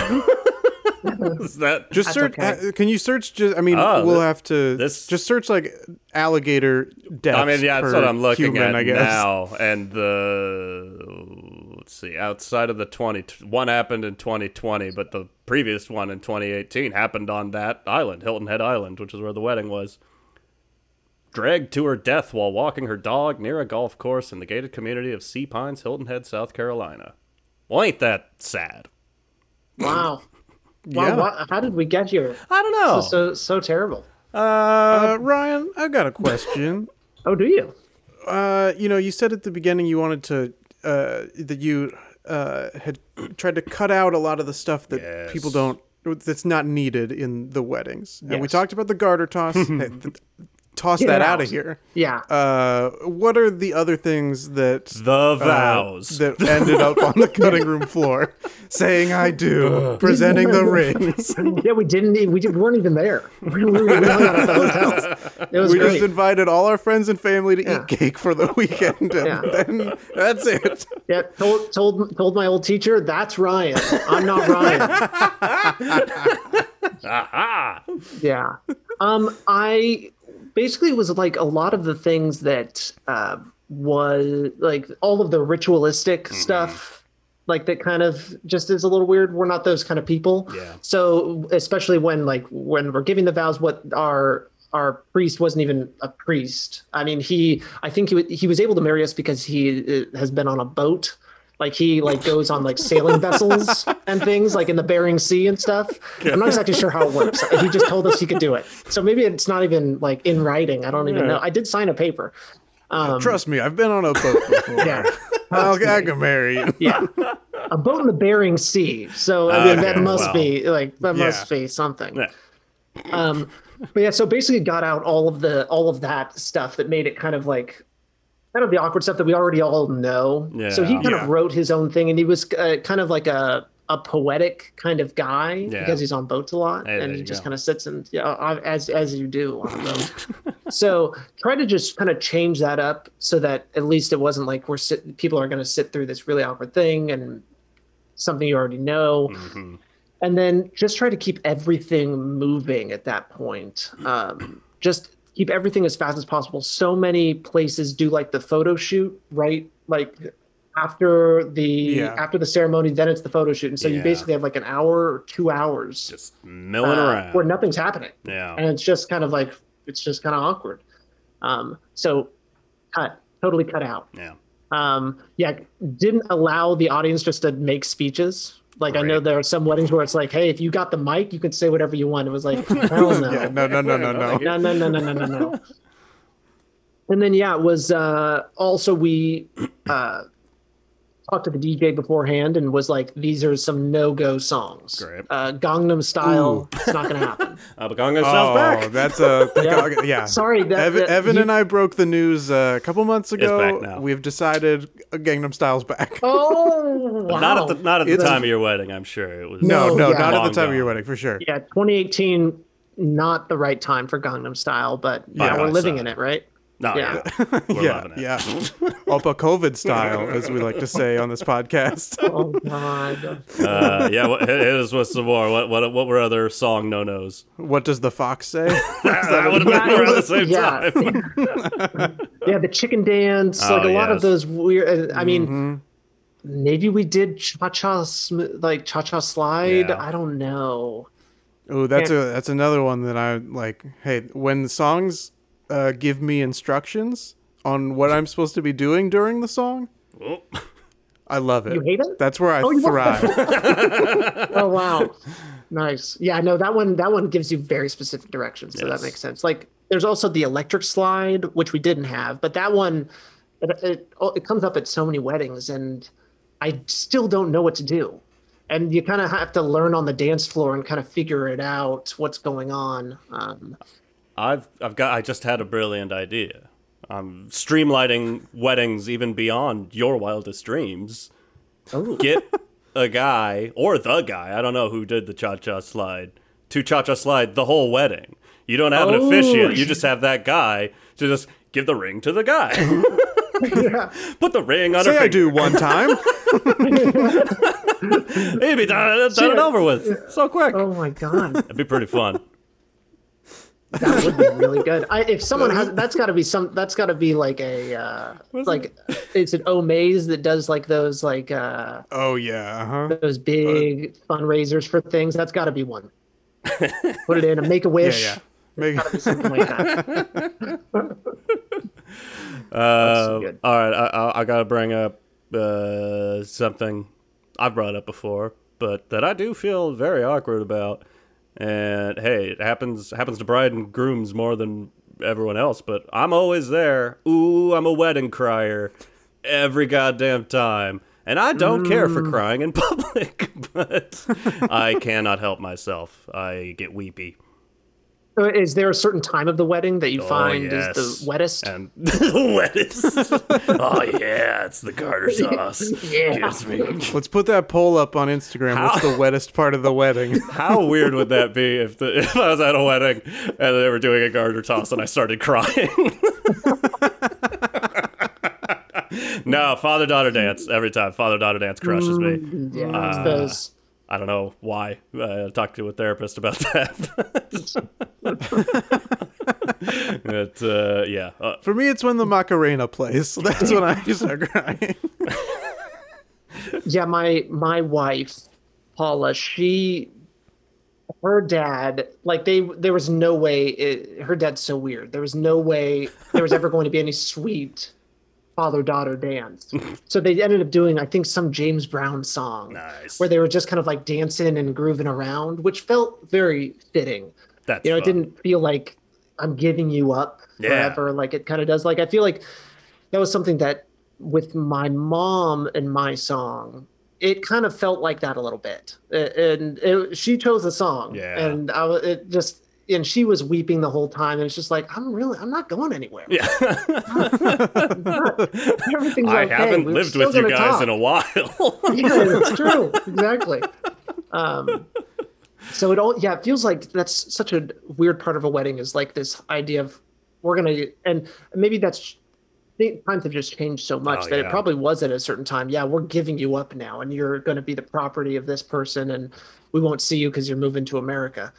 [LAUGHS] Is that [LAUGHS] Just That's search. okay. uh, Can you search? Just I mean, Oh, we'll thi- have to this- just search like alligator deaths. I mean, yeah, that's per what I'm looking human, at I guess. now. And the let's see, outside of the 20, one happened in 2020, but the previous one in 2018 happened on that island, Hilton Head Island, which is where the wedding was. Dragged to her death while walking her dog near a golf course in the gated community of Sea Pines, Hilton Head, South Carolina. Well, ain't that sad? Wow. Yeah. Wow, wha- how did we get here? I don't know. So so terrible. Uh, [LAUGHS] Ryan, I've got a question. [LAUGHS] Oh, do you? uh, you know, you said at the beginning you wanted to uh, that you uh, had tried to cut out a lot of the stuff that Yes. people don't that's not needed in the weddings. And we talked about the garter toss. [LAUGHS] Hey, th- toss Get that it out of here. Yeah. Uh, what are the other things that the uh, vows. that ended up on the cutting room floor, [LAUGHS] saying "I do," presenting the [LAUGHS] rings. yeah, we didn't. e- We weren't even there. [LAUGHS] We, we, we hung out at the. It was We just invited all our friends and family to Yeah. eat cake for the weekend, and Yeah. then that's it. yeah, told told told my old teacher that's Ryan. I'm not Ryan. Aha! yeah. Um, I basically it was like a lot of the things that uh, was like all of the ritualistic Mm-hmm. stuff, like that kind of just is a little weird. We're not those kind of people. Yeah. So especially when like when we're giving the vows, what our our priest wasn't even a priest. I mean, he I think he he was able to marry us because he uh, has been on a boat. Like he like goes on like sailing vessels [LAUGHS] and things like in the Bering Sea and stuff. I'm not exactly sure how it works. He just told us he could do it. So maybe it's not even like in writing. I don't even know. I did sign a paper. Um, Trust me, I've been on a boat before. yeah. [LAUGHS] I'll, I can marry you. [LAUGHS] Yeah. A boat in the Bering Sea. So I mean, that must well. be like that Yeah. must be something. Yeah. Um, but yeah, so basically got out all of the all of that stuff that made it kind of like kind of the awkward stuff that we already all know. So he kind Yeah. of wrote his own thing, and he was uh, kind of like a a poetic kind of guy Yeah. because he's on boats a lot, Hey, and you he just go. kind of sits and yeah, uh, as as you do on a boat. [LAUGHS] so try to just kind of change that up so that at least it wasn't like we're sit- people are going to sit through this really awkward thing and something you already know Mhm. and then just try to keep everything moving at that point um, just keep everything as fast as possible so many places do like the photo shoot right like after the Yeah. after the ceremony then it's the photo shoot and so you basically have like an hour or two hours Just milling uh, around. where nothing's happening yeah. and it's just kind of like it's just kind of awkward um, so cut totally cut out Yeah. um, yeah, didn't allow the audience just to make speeches. Like I know there are some weddings where it's like, hey, if you got the mic, you can say whatever you want. It was like, [LAUGHS] hell no, Yeah, no, no, no, no, no. no, no, no, no, no, no, no. And then yeah, it was uh, also we uh, talked to the DJ beforehand and was like, these are some no-go songs. Great. Uh, Gangnam Style, it's not going to happen. [LAUGHS] Uh, but Gangnam Styles Oh, back. that's a [LAUGHS] Yeah. yeah. Sorry, that, Evan, that- Evan you- and I broke the news uh, a couple months ago. back now. We've decided Gangnam Style's back. Oh, [LAUGHS] wow. Not at the not at the It's- time of your wedding. I'm sure it was. no, No, no, yeah. not at the time of your wedding for sure. yeah 2018 not the right time for gangnam style but yeah, Yeah, we're living saw in it. it right No, Yeah. yeah. [LAUGHS] We're yeah, loving it. yeah. [LAUGHS] Oppa COVID style, as we like to say on this podcast. [LAUGHS] oh god Uh, yeah. What, hit hit us with some more. What what what were other song no nos? what does the fox say? that would have been Yeah, around the same yeah. time. yeah the chicken dance like Oh, a lot of those weird uh, i mean Mhm. maybe we did cha-cha sm- like cha-cha slide Yeah. i don't know Oh, that's a that's another one that I like. Hey, when the songs uh, give me instructions on what I'm supposed to be doing during the song, Oh, I love it. you hate it? That's where I Oh, thrive. [LAUGHS] oh wow. Nice. Yeah no that one that one gives you very specific directions so Yes. that makes sense. Like there's also the electric slide which we didn't have but that one it, it, oh, it comes up at so many weddings and i still don't know what to do. And you kind of have to learn on the dance floor and kind of figure it out what's going on um, I've I've got I just had a brilliant idea. I'm streamlining weddings even beyond your wildest dreams. oh Get [LAUGHS] a guy or the guy, I don't know who did the cha cha slide, to cha cha slide the whole wedding. You don't have an Oh. officiant, you just have that guy to just give the ring to the guy. yeah. [LAUGHS] [LAUGHS] Put the ring on Say her I finger. do one time. It'd be done, done and over with so quick. Oh my god, It'd be pretty fun. That would be really good. I, if [LAUGHS] someone has, that's got to be some. That's got to be like a uh, like. It's an Omaze that does like those like uh oh yeah. Uh-huh. those big fundraisers for things. That's got to be one. Put it in a Make a [LAUGHS] Yeah, Wish. yeah. Make, Something like that. [LAUGHS] Uh, good. all right, I, I, I gotta bring up uh, something I've brought up before, but that I do feel very awkward about. And hey, it happens happens to bride and grooms more than everyone else, but I'm always there. Ooh, I'm a wedding crier every goddamn time. And I don't care for mm. crying in [LAUGHS] public, but I cannot help myself. I get weepy. Is there a certain time of the wedding that you Oh, find yes. is the wettest? And [LAUGHS] the wettest. [LAUGHS] oh yeah, it's the garter [LAUGHS] sauce. Yeah. Me let's put that poll up on Instagram. What's the wettest part of the wedding? How weird would that be if the if I was at a wedding and they were doing a garter toss and I started crying? no, father daughter dance every time. Father daughter dance crushes me. yeah, Uh, those. I don't know why. I talked to a therapist about [LAUGHS] that. but uh, yeah, uh, For me, it's when the Macarena plays. [LAUGHS] That's when I start crying. Yeah, my my wife, Paula, she, her dad, like they, there was no way. It, her dad's so weird. There was no way there was ever going to be any sweet father daughter dance. so they ended up doing, I think, some James Brown song nice. where they were just kind of like dancing and grooving around, which felt very fitting. That's you know, it didn't feel like I'm giving you up Yeah. forever, like it kind of does. Like I feel like that was something that with my mom and my song, it kind of felt like that a little bit. And it, she chose the song, Yeah. and I was it just. And she was weeping the whole time, and it's just like I'm really, I'm not going anywhere. Yeah. [LAUGHS] Everything's I okay. haven't We're lived with you guys talk. in a while. [LAUGHS] yeah, it's true. [LAUGHS] Exactly. Um, so it all, yeah, it feels like that's such a weird part of a wedding is like this idea of we're gonna, and maybe that's times have just changed so much Oh, that yeah. it probably was at a certain time. Yeah, we're giving you up now, and you're going to be the property of this person, and we won't see you because you're moving to America.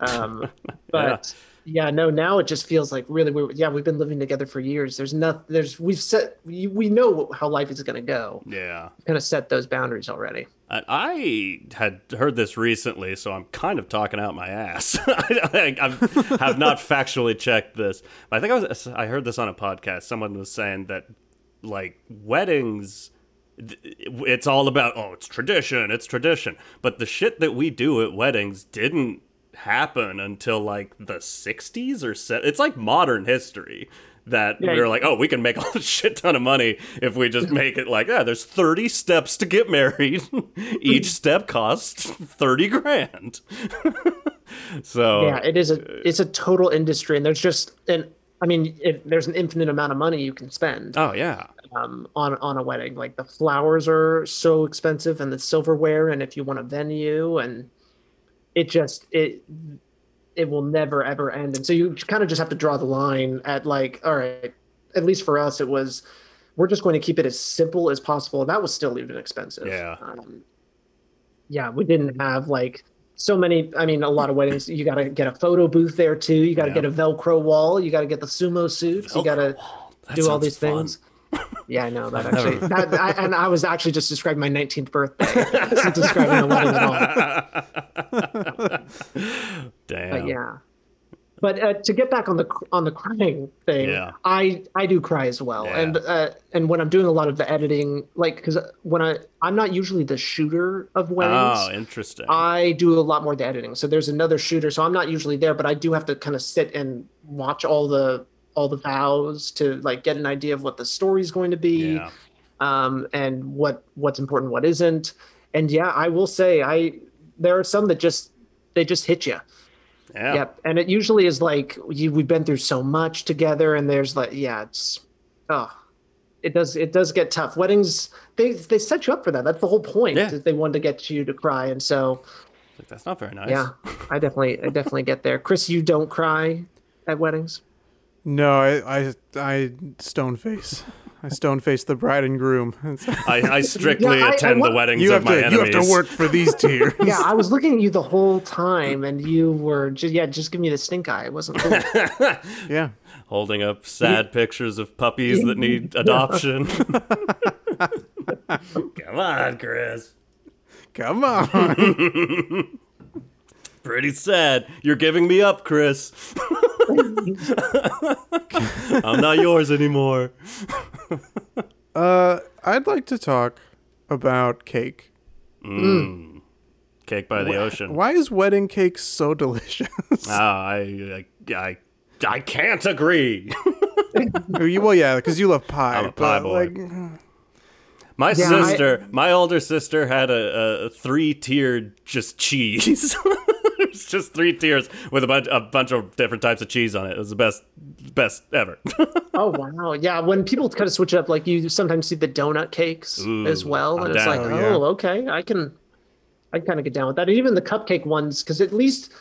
Um, [LAUGHS] but yeah. no, now it just feels like really weird. Yeah, we've been living together for years. There's nothing. There's we've set. We we know how life is going to go. yeah. Kind of set those boundaries already. I- I had heard this recently, so I'm kind of talking out my ass. [LAUGHS] I, I have not [LAUGHS] factually checked this, but I think I was I heard this on a podcast. Someone was saying that like weddings it's all about oh, it's tradition, it's tradition. But the shit that we do at weddings didn't happen until like the 60s or se- it's like modern history that Yeah. we were like, oh, we can make [LAUGHS] a shit ton of money if we just make it like, yeah, there's 30 steps to get married. [LAUGHS] Each step costs 30 grand. [LAUGHS] so, yeah it is a it's a total industry and there's just and i mean if there's an infinite amount of money you can spend oh, yeah. um, on on a wedding like the flowers are so expensive and the silverware and if you want a venue and it just it it will never ever end. And so you kind of just have to draw the line at like all right at least for us it was we're just going to keep it as simple as possible. And that was still even expensive. Yeah. um, yeah we didn't have like so many i mean a lot of weddings you got to get a photo booth there too. You got to Yeah. get a velcro wall. You got to get the sumo suits. You got to do all these fun. things yeah i know that actually that, I, and i was actually just describing my 19th birthday [LAUGHS] describing a wedding at all Damn. but yeah but uh, to get back on the on the crying thing Yeah. i i do cry as well Yeah. and uh, and when i'm doing a lot of the editing like because when i i'm not usually the shooter of weddings Oh, interesting. I do a lot more of the editing. So there's another shooter. So I'm not usually there, but I do have to kind of sit and watch all the all the vows to like get an idea of what the story's going to be, yeah. um, and what what's important, what isn't. And yeah, I will say I there are some that just they just hit you. Yeah. Yep. And it usually is like you, we've been through so much together, and there's like yeah, it's oh, it does it does get tough. Weddings they they set you up for that. That's the whole point. Yeah. is They wanted to get you to cry, and so. That's not very nice. Yeah, I definitely, I definitely get there. Chris, you don't cry at weddings. No, I, I, I stone face. I stone face the bride and groom. [LAUGHS] I, I strictly Yeah, I- I attend the weddings you of have my to enemies. you have to work for these [LAUGHS] tears. Yeah, I was looking at you the whole time, and you were just yeah, just give me the stink eye. It wasn't cool. [LAUGHS] yeah. holding up sad pictures of puppies that need adoption. Come on, Chris. Come on. Pretty sad. You're giving me up, Chris. [LAUGHS] I'm not yours anymore. [LAUGHS] Uh, I'd like to talk about cake. Cake by the ocean. Why is wedding cake so delicious? Ah, I, I, I, I can't agree. You- [LAUGHS] well, yeah, because you love pie. I'm a pie but, boy. Like, My Yeah, I- sister, my older sister, had a, a three-tiered just cheese. [LAUGHS] it's just three tiers with a bunch, a bunch of different types of cheese on it. It was the best, best ever. [LAUGHS] oh wow, yeah. When people kind of switch it up, like you sometimes see the donut cakes as well, I'm and it's like, Oh, oh, yeah. okay, I can, I kind of get down with that. And even the cupcake ones, because at least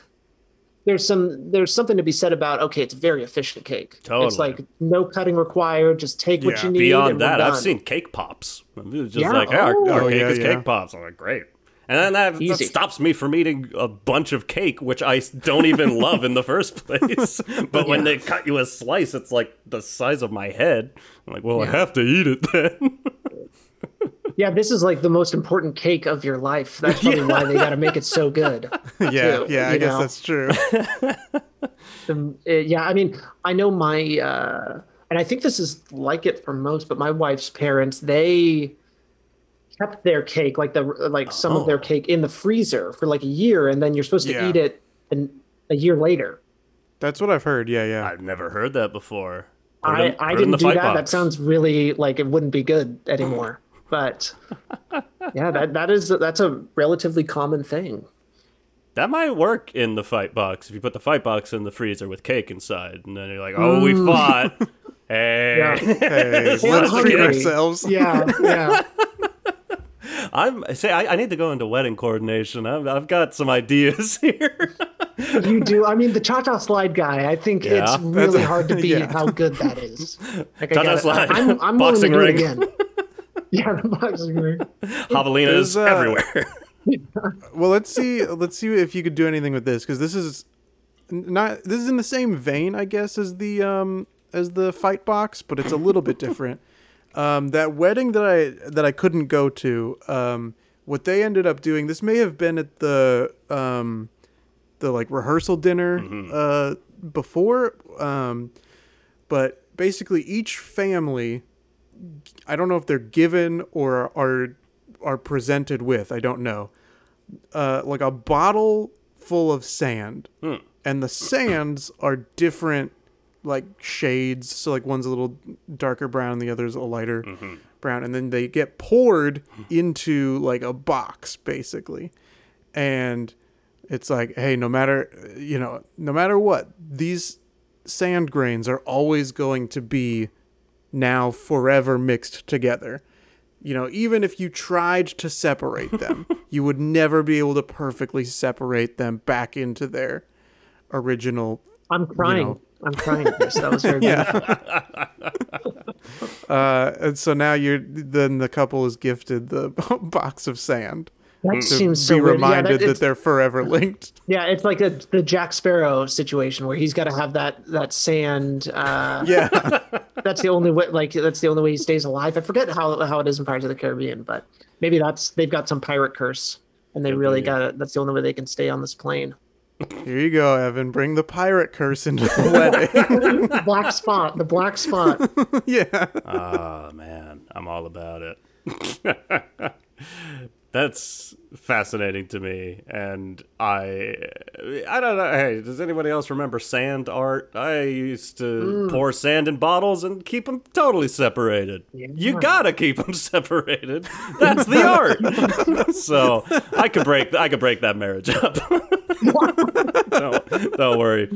there's some there's something to be said about okay, it's a very efficient cake. Totally. It's like no cutting required. Just take what you need. Beyond and that, I've seen cake pops. It was just Yeah, like, hey, our, oh. our Oh, cake yeah, is yeah. cake pops. I'm like, great. And then that, that stops me from eating a bunch of cake, which I don't even [LAUGHS] love in the first place. [LAUGHS] [LAUGHS] But when they cut you a slice, it's like the size of my head. I'm like, well, I have to eat it then. [LAUGHS] Yeah, this is like the most important cake of your life. That's probably why they got to make it so good. [LAUGHS] yeah, too, yeah, I you guess know? that's true. [LAUGHS] Um, uh, yeah, I mean, I know my, uh, and I think this is like it for most, but my wife's parents, they kept their cake, like the like some of their Oh. cake, in the freezer for like a year, and then you're supposed to Yeah. eat it an, a year later. That's what I've heard. Yeah, yeah. I've never heard that before. Put I, in- I put it in didn't do fight that. That sounds really like it wouldn't be good anymore. But yeah, that that is that's a relatively common thing. That might work in the fight box if you put the fight box in the freezer with cake inside, and then you're like, "Oh, we mm. fought." [LAUGHS] Hey, Yeah. Hey, let's treat ourselves. Yeah, yeah. [LAUGHS] I'm say I, I need to go into wedding coordination. I've, I've got some ideas [LAUGHS] here. You do. I mean, the cha-cha slide guy. I think Yeah. it's really That's- hard to beat yeah. how good that is. Like, I Cha-cha gotta- slide. I'm, I'm Boxing willing to do ring. it again. Yeah, the boxing ring. [LAUGHS] Javelinas uh, everywhere. [LAUGHS] Well, let's see. Let's see if you could do anything with this because this is not. This is in the same vein, I guess, as the um as the fight box, but it's a little bit different. [LAUGHS] Um, that wedding that I that I couldn't go to. Um, what they ended up doing. This may have been at the um, the like rehearsal dinner uh before. Um, but basically each family I don't know if they're given or are are presented with, I don't know. Uh like a bottle full of sand. And the sands are different like shades. So like one's a little darker brown, the other's a lighter brown, and then they get poured into like a box basically. And it's like, hey, no matter you know, no matter what, these sand grains are always going to be now forever mixed together. You know, even if you tried to separate [LAUGHS] them, you would never be able to perfectly separate them back into their original. I'm crying. know. I'm crying, Chris. That was very [LAUGHS] beautiful. [LAUGHS] Uh, and so now you're then the couple is gifted the box of sand That to seems so be weird. Yeah, reminded that, that they're forever [LAUGHS] linked. yeah, it's like a, the Jack Sparrow situation where he's got to have that that sand. Uh, Yeah, [LAUGHS] that's the only way. Like that's the only way he stays alive. I forget how how it is in Pirates of the Caribbean, but maybe that's they've got some pirate curse, and they really got it. That's the only way they can stay on this plane. here you go, Evan. Bring the pirate curse into the [LAUGHS] wedding. black spot, the black spot. yeah, oh man, I'm all about it. That's fascinating to me, and I, I don't know. Hey, does anybody else remember sand art? I used to mm. pour sand in bottles and keep them totally separated. You gotta keep them [LAUGHS] separated. That's the art. [LAUGHS] so I could break. I could break that marriage up. [LAUGHS] don't, don't worry.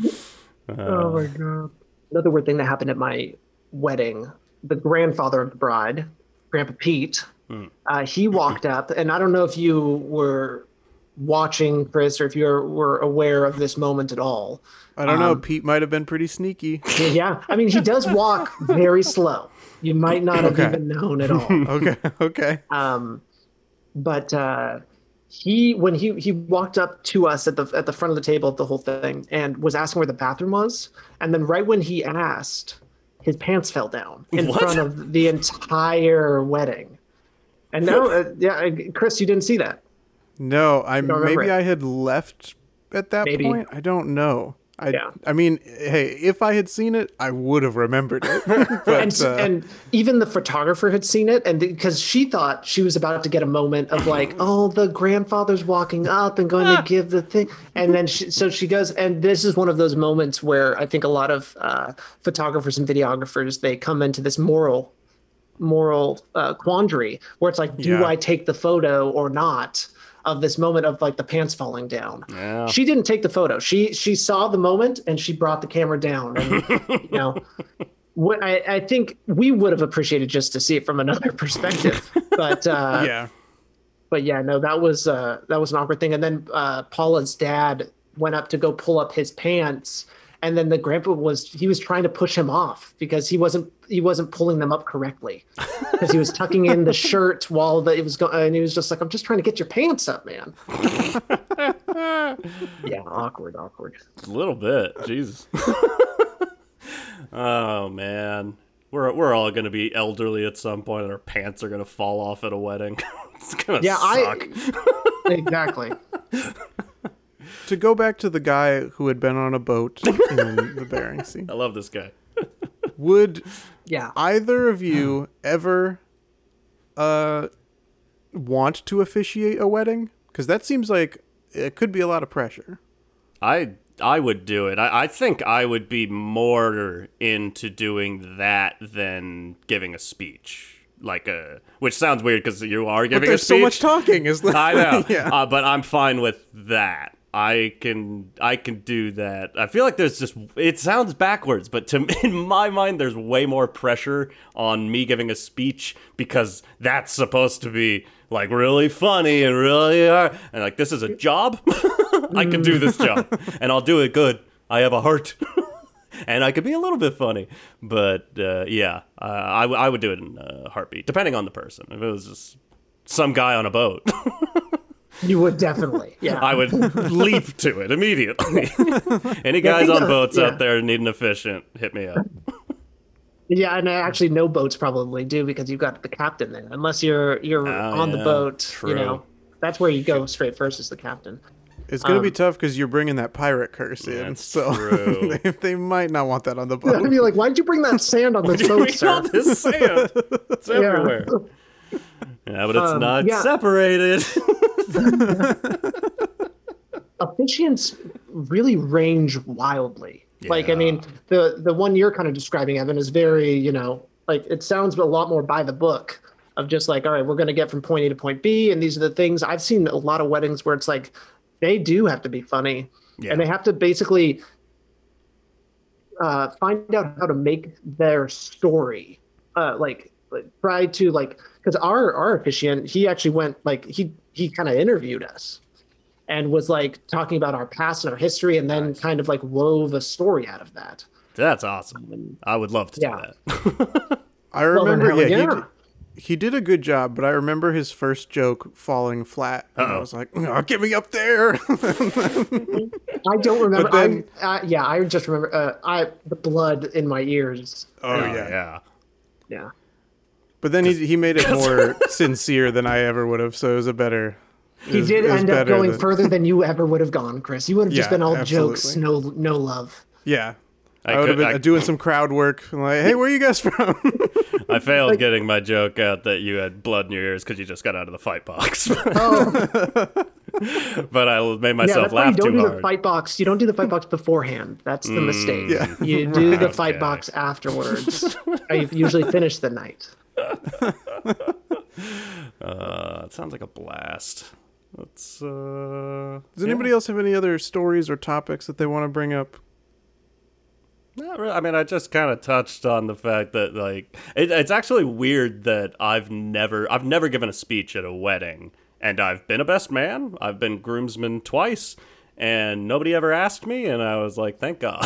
Oh my uh, god. Another weird thing that happened at my wedding, the grandfather of the bride, Grandpa Pete, uh, he walked up, and I don't know if you were watching, Chris, or if you were aware of this moment at all. I don't know. Pete might have been pretty sneaky. [LAUGHS] Yeah, I mean, he does walk very slow. You might not have Okay. even known at all. [LAUGHS] Okay, okay. Um, but uh, he, when he he walked up to us at the at the front of the table of the whole thing and was asking where the bathroom was, and then right when he asked, his pants fell down in What? front of the entire wedding. And now, uh, yeah, Chris, you didn't see that. No, I maybe it. I had left at that Maybe. point. I don't know. I Yeah. I mean, hey, if I had seen it, I would have remembered it. [LAUGHS] but and, uh, and even the photographer had seen it and because she thought she was about to get a moment of like [LAUGHS] oh the grandfather's walking up and going to give the thing and then she, so she goes and this is one of those moments where i think a lot of uh, photographers and videographers they come into this moral moral uh, quandary where it's like do Yeah. i take the photo or not of this moment of like the pants falling down Yeah. she didn't take the photo she she saw the moment and she brought the camera down and [LAUGHS] you know what I, I think we would have appreciated just to see it from another [LAUGHS] perspective but uh yeah. but yeah no that was uh that was an awkward thing and then uh paula's dad went up to go pull up his pants and then the grandpa was he was trying to push him off because he wasn't he wasn't pulling them up correctly [LAUGHS] because he was tucking in the shirt while the, it was going and he was just like i'm just trying to get your pants up man [LAUGHS] yeah awkward awkward A little bit. Jesus. [LAUGHS] oh man. We're we're all gonna be elderly at some point and our pants are gonna fall off at a wedding. it's gonna yeah suck. i exactly To go back to the guy who had been on a boat in [LAUGHS] the Bering Sea, I love this guy. [LAUGHS] would yeah either of you ever uh want to officiate a wedding? Because that seems like it could be a lot of pressure. I I would do it. I, I think I would be more into doing that than giving a speech. Like a, which sounds weird because you are But giving a there's speech. so much talking. Is the I know, [LAUGHS] yeah. uh, but I'm fine with that. I can I can do that. I feel like there's just it sounds backwards, but to [LAUGHS] in my mind there's way more pressure on me giving a speech because that's supposed to be like really funny and really hard. and like this is a job. [LAUGHS] I can do this job and I'll do it good. I have a heart. [LAUGHS] and I could be a little bit funny, but uh, yeah, uh, I, w- I would do it in a heartbeat, depending on the person. If it was just some guy on a boat, You would definitely, [LAUGHS] yeah. I would leap to it immediately. [LAUGHS] Any guys think on boats yeah. out there need an officiant, hit me up. yeah, and actually, no boats probably do because you've got the captain there. Unless you're you're Oh, on the boat, true. you know, that's where you go straight first as the captain. It's gonna be Um, tough because you're bringing that pirate curse in, That's so [LAUGHS] true. they, they might not want that on the boat. I'd be like, why'd you bring that sand on this boat, Look at all sir? this sand. It's everywhere. Yeah, but it's Um, not yeah. separated. [LAUGHS] Officiants really range wildly. Like, I mean, the the one you're kind of describing, Evan, is very, you know, like it sounds a lot more by the book of just like, all right, we're going to get from point A to point B, and these are the things. I've seen a lot of weddings where it's like they do have to be funny, Yeah. and they have to basically uh, find out how to make their story, uh, like, like try to like, because our our officiant, he actually went like he he kind of interviewed us and was like talking about our past and our history and then kind of like wove a story out of that. That's awesome. I would love to Yeah. do that. [LAUGHS] I remember, hell yeah, He, yeah. d- he did a good job, but I remember his first joke falling flat. And I was like, oh, get me up there. [LAUGHS] I don't remember. But then- I, uh, yeah, I just remember uh, I the blood in my ears. oh, Oh, yeah. yeah. Yeah. But then he, he made it more [LAUGHS] sincere than I ever would have, so it was a better. He was- did end up going than- further than you ever would have gone, Chris. You would have just Yeah, been all jokes, no no love. Yeah. I I, would have been I- doing some crowd work. I'm like, hey, where are you guys from? I [LAUGHS] failed getting my joke out that you had blood in your ears because you just got out of the fight box. [LAUGHS] Oh, but I made yeah, myself that's why you laugh don't too do the fight box. You don't do the fight box beforehand. That's the mm. mistake. Yeah. You do the Okay. fight box afterwards. I usually finish the night. [LAUGHS] Uh, it sounds like a blast. Let's. Uh, Does anybody else have any other stories or topics that they want to bring up? Not really. I mean, I just kind of touched on the fact that like it, it's actually weird that I've never I've never given a speech at a wedding, and I've been a best man. I've been groomsman twice, and nobody ever asked me, and I was like, thank God,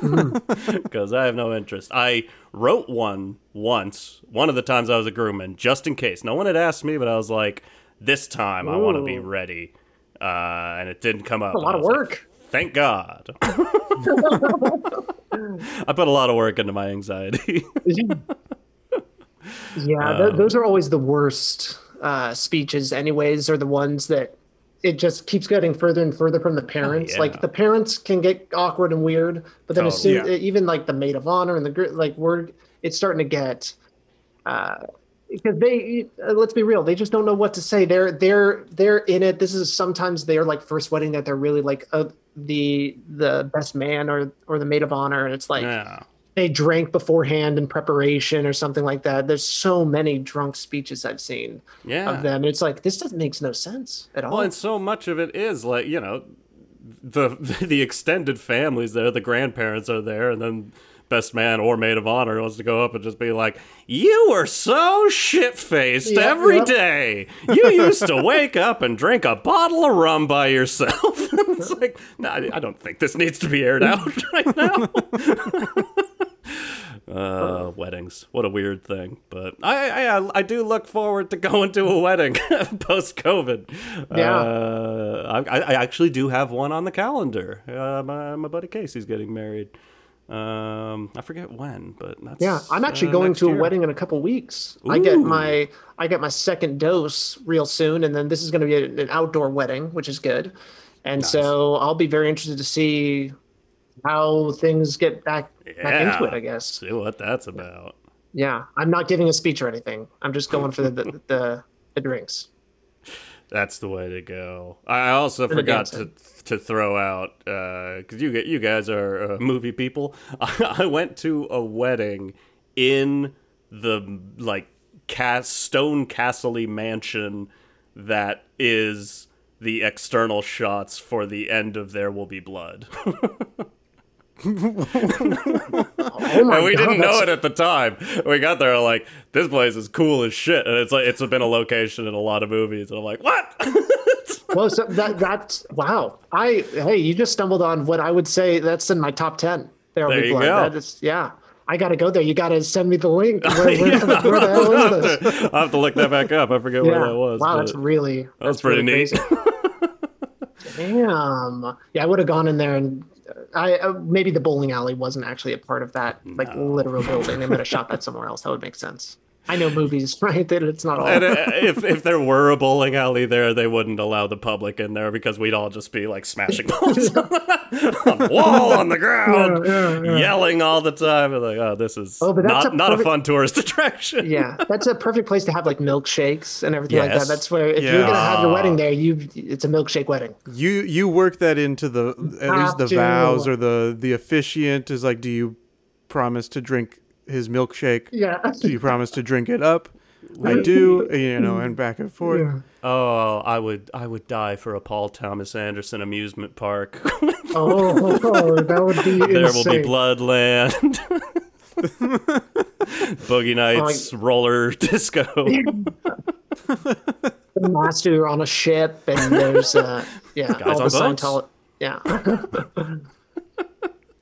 [LAUGHS] because I have no interest. I wrote one once, one of the times I was a groomman, just in case. No one had asked me, but I was like, this time I want to be ready, uh, and it didn't come up. A lot of was like, work. Thank God. [LAUGHS] I put a lot of work into my anxiety. [LAUGHS] Yeah, th- those are always the worst uh, speeches, anyways, are the ones that it just keeps getting further and further from the parents. yeah. Like the parents can get awkward and weird, but then as soon, Totally. even like the maid of honor and the like, we're it's starting to get uh, because they uh, let's be real, they just don't know what to say. They're they're they're in it. This is sometimes their like first wedding that they're really like uh, the the best man or or the maid of honor, and it's like yeah. They drank beforehand in preparation or something like that. There's so many drunk speeches I've seen Yeah. of them. It's like this doesn't makes no sense at all. Well, and so much of it is like you know, the [LAUGHS] the extended families there, the grandparents are there, and then best man or maid of honor wants to go up and just be like, "You were so shit faced Yeah, every yep. day. You used to wake up and drink a bottle of rum by yourself." [LAUGHS] it's like, no, I I don't think this needs to be aired [LAUGHS] out right now. Uh, weddings. What a weird thing. But I, I, I do look forward to going to a wedding [LAUGHS] post COVID. Yeah. Uh, I, I actually do have one on the calendar. Uh, my, my buddy Casey's getting married. Um, I forget when, but that's yeah, I'm actually uh, going next to a year. wedding in a couple weeks. I get my I get my second dose real soon, and then this is going to be an outdoor wedding, which is good. And so I'll be very interested to see how things get back back into it. I guess. See what that's about. Yeah, I'm not giving a speech or anything. I'm just going for the the, [LAUGHS] the, the drinks. That's the way to go. I also the forgot to to throw out because you you guys are uh, movie people. [LAUGHS] I went to a wedding in the like cast stone castle mansion that is the external shots for the end of There Will Be Blood. [LAUGHS] Oh and we God, didn't know that's- it at the time. We got there like this place is cool as shit, and it's like it's been a location in a lot of movies, and I'm like, what? [LAUGHS] Well, so that that's wow. I hey, you just stumbled on what I would say that's in my top ten. There, There be you blood. go. That is, yeah, I got to go there. You got to send me the link. [LAUGHS] Where, where, Yeah, where the hell I'll, is have this? to, I'll have to look that back up. I forget where that was. wow, that's really that was that's pretty really neat. [LAUGHS] Damn. Yeah, I would have gone in there and I uh, maybe the bowling alley wasn't actually a part of that like literal building. They might have shot that [LAUGHS] somewhere else. That would make sense. I know movies, [LAUGHS] right? That it's not all. and uh, if if there were a bowling alley there, they wouldn't allow the public in there because we'd all just be like smashing [LAUGHS] balls [LAUGHS] on the wall, on the ground, Yeah, yeah, yeah. yelling all the time. And like, oh, this is Oh, but that's not a not a fun tourist attraction. yeah, that's a perfect place to have like milkshakes and everything like that. That's where if you're gonna have your wedding there, you it's a milkshake wedding. You you work that into the at least the to. vows or the the officiant is like, do you promise to drink his milkshake? Yeah. Do you promise to drink it up? I do, you know, and back and forth. Oh, I would I would die for a Paul Thomas Anderson amusement park. [LAUGHS] Oh, that would be there will insane. be Bloodland. [LAUGHS] Boogie Nights, roller disco. [LAUGHS] the master on a ship, and there's uh, yeah, all on the boats. Scientolo- yeah.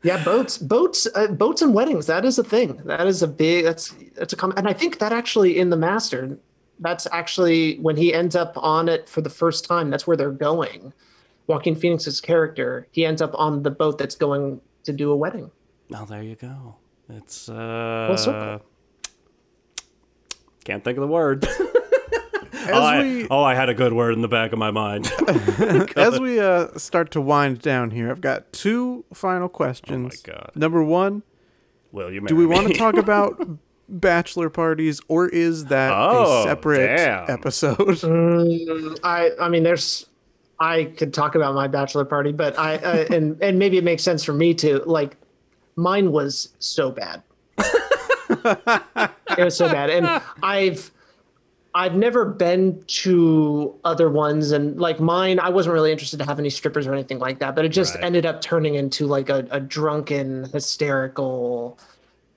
Yeah, boats, boats, uh, boats, and weddings. That is a thing. That is a big. That's that's a common. And I think that actually in the master, that's actually when he ends up on it for the first time. That's where they're going. Joaquin Phoenix's character, he ends up on the boat that's going to do a wedding. Oh, there you go. It's circle. uh can't think of the word. [LAUGHS] As oh, I, we oh, I had a good word in the back of my mind. [LAUGHS] as we uh, start to wind down here, I've got two final questions. Oh God. Number one, Will you do we want to talk about [LAUGHS] bachelor parties, or is that Oh, a separate damn. episode? [LAUGHS] Mm, I I mean, there's I could talk about my bachelor party, but I uh, and and maybe it makes sense for me to like. Mine was so bad. it was so bad, and I've I've never been to other ones, and like mine, I wasn't really interested to have any strippers or anything like that. But it just Right. ended up turning into like a, a drunken, hysterical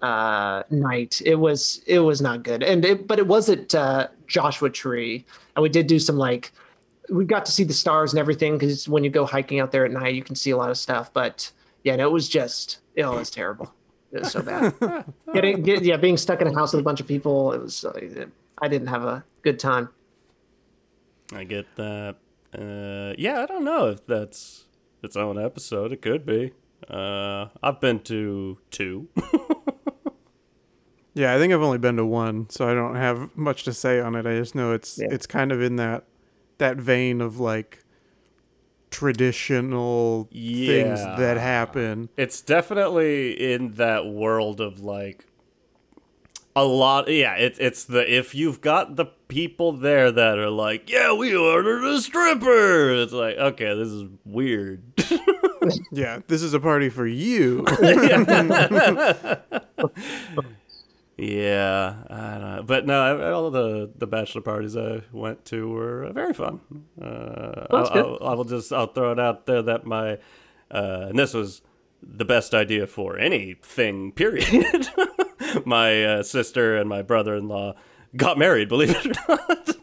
uh night it was it was not good and it but it was at uh joshua tree and we did do some like we got to see the stars and everything because when you go hiking out there at night, you can see a lot of stuff. But yeah, no, it was just it was terrible. It was so bad. [LAUGHS] Getting get, yeah, being stuck in a house with a bunch of people. It was uh, I didn't have a good time. I get that. Uh, yeah, I don't know if that's its own episode. It could be. Uh, I've been to two. [LAUGHS] Yeah, I think I've only been to one, so I don't have much to say on it. I just know it's Yeah. it's kind of in that that vein of like traditional things that happen. it's definitely in that world of like a lot yeah it's it's the if you've got the people there that are like yeah we ordered a stripper it's like okay this is weird [LAUGHS] Yeah, this is a party for you. [LAUGHS] yeah I don't know. but no all of the the bachelor parties i went to were very fun uh That's I, good. I, I will just i'll throw it out there that my uh and this was the best idea for anything period. [LAUGHS] My uh, sister and my brother-in-law got married believe it or not.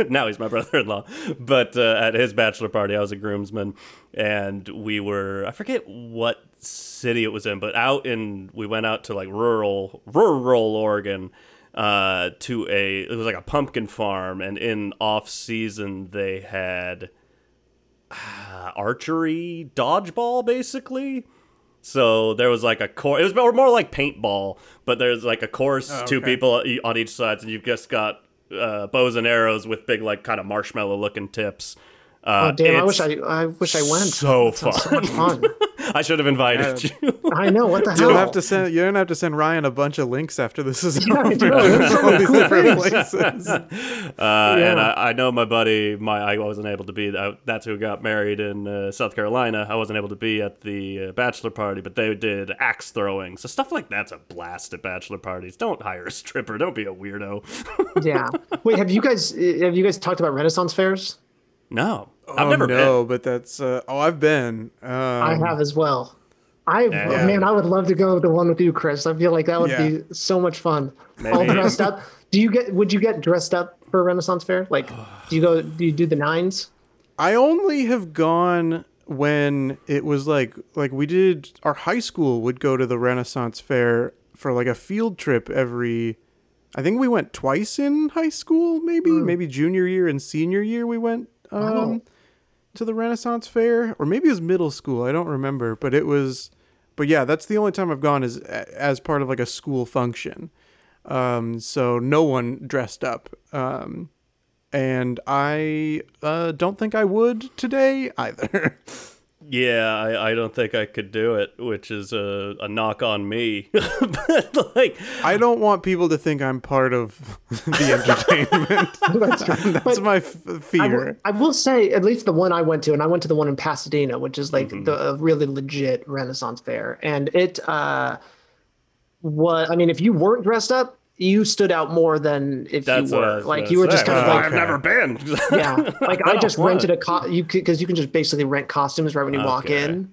[LAUGHS] Now he's my brother-in-law. But uh, at his bachelor party i was a groomsman and we were i forget what city it was in but out in we went out to like rural rural oregon uh, to a it was like a pumpkin farm and in off season they had uh, [SIGHS] archery dodgeball basically so there was like a course. It was more, more like paintball, but there's like a course, Oh, two okay. people e- on each side, and you've just got uh, bows and arrows with big like kind of marshmallow looking tips. Uh, Oh damn! I wish I I wish I went. So That fun. So much fun. [LAUGHS] I should have invited you. [LAUGHS] I know what the You don't hell. have to send. You don't have to send Ryan a bunch of links after this is [LAUGHS] Yeah, over. do. All many these cool different places. Uh, And I, I know my buddy, my I wasn't able to be. I, that's who got married in uh, South Carolina. I wasn't able to be at the uh, bachelor party, but they did axe throwing. So stuff like that's a blast at bachelor parties. Don't hire a stripper. Don't be a weirdo. yeah. Wait, have you guys have you guys talked about Renaissance fairs? No, I've oh, never been. no, but that's. Uh, oh, I've been. Um, I have as well. I Yeah. man, I would love to go to the one with you, Chris. I feel like that would Yeah. be so much fun. All dressed up. Do you get? Would you get dressed up for a Renaissance fair? Like, [SIGHS] do you go? Do you do the nines? I only have gone when it was like like we did our high school would go to the Renaissance fair for like a field trip every I think we went twice in high school maybe maybe junior year and senior year we went um Wow. to the Renaissance fair or maybe it was middle school I don't remember but it was but yeah that's the only time I've gone is as part of like a school function um so no one dressed up um and I uh, don't think I would today either. [LAUGHS] Yeah, I, I don't think I could do it, which is a, a knock on me. [LAUGHS] but like, I don't want people to think I'm part of [LAUGHS] the entertainment. [LAUGHS] That's. That's my f- I will, fear. I will say, at least the one I went to, and I went to the one in Pasadena, which is like Mm-hmm. the a really legit Renaissance fair, and it uh, was. I mean, if you weren't dressed up, you stood out more than if that's you were. Like you were just say. kind of like I've never been. [LAUGHS] yeah like i, don't just rented a co- you because you can just basically rent costumes right when you walk in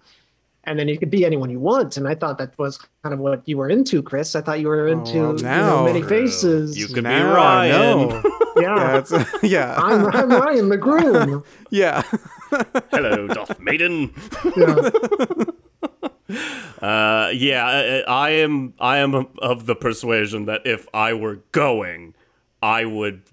and then you could be anyone you want and i thought that was kind of what you were into chris i thought you were oh, into well, you know, many faces You could be Ryan. I know. [LAUGHS] yeah, yeah, it's, [LAUGHS] yeah, I'm, I'm ryan the groom yeah. Hello, Doth Maiden. yeah. Uh, yeah, I, I am. I am of the persuasion that if I were going, I would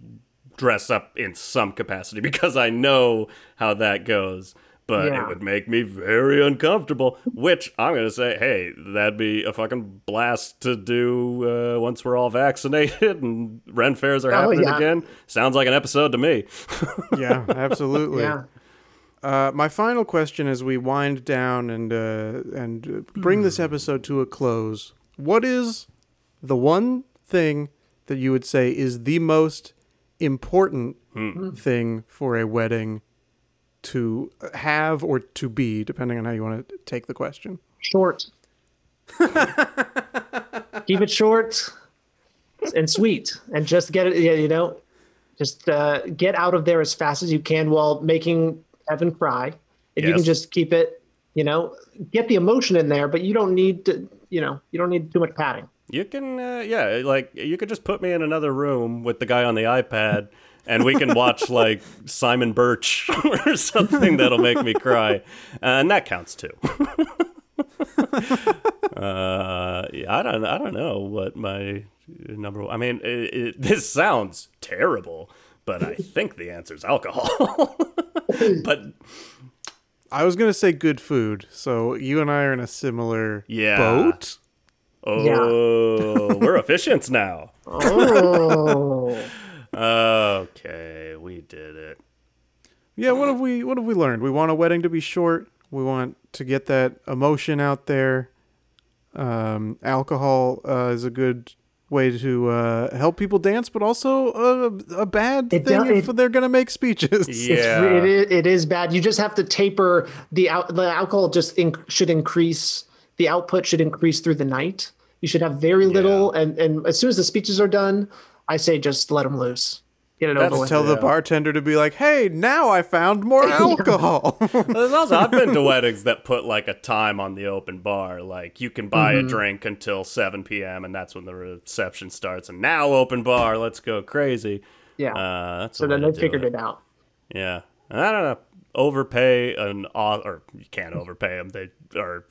dress up in some capacity [LAUGHS] because I know how that goes. But Yeah. it would make me very uncomfortable. Which I'm gonna say, hey, that'd be a fucking blast to do uh, once we're all vaccinated [LAUGHS] and Ren fairs are Oh, happening yeah. again. Sounds like an episode to me. [LAUGHS] yeah, absolutely. yeah Uh, my final question as we wind down and uh, and uh, bring this episode to a close: What is the one thing that you would say is the most important thing for a wedding to have or to be, depending on how you want to take the question? short. [LAUGHS] Keep it short and sweet and just get it yeah, you know just uh, get out of there as fast as you can while making evan cry if you can just keep it you know get the emotion in there but you don't need to you know you don't need too much padding You can, uh, yeah, like you could just put me in another room with the guy on the iPad, and we can watch [LAUGHS] like Simon Birch [LAUGHS] or something that'll make me cry, and that counts too. [LAUGHS] uh, I don't, I don't know what my number. I mean, it, it, this sounds terrible, but I think the answer is alcohol. [LAUGHS] but I was gonna say good food, so you and I are in a similar Yeah. boat. oh, we're efficient now. Oh. [LAUGHS] Okay, we did it. Yeah, what have we what have we learned? We want a wedding to be short. We want to get that emotion out there. Um, alcohol uh, is a good way to uh, help people dance, but also a, a bad It thing if it- they're gonna make speeches. [LAUGHS] Yeah. It is, it is bad. You just have to taper the out, the alcohol just in, should increase the output should increase through the night. You should have very little and and as soon as the speeches are done, I say just let them loose. Get it That's over with. Tell the bartender to be like, "Hey, now I found more [LAUGHS] alcohol." Also I've been to [LAUGHS] weddings that put like a time on the open bar, like you can buy Mm-hmm. a drink until 7 p.m. and that's when the reception starts. And now open bar, let's go crazy. yeah. Uh, that's so the then they figured it out. Yeah, I don't know. Overpay an au- or you can't overpay them. They are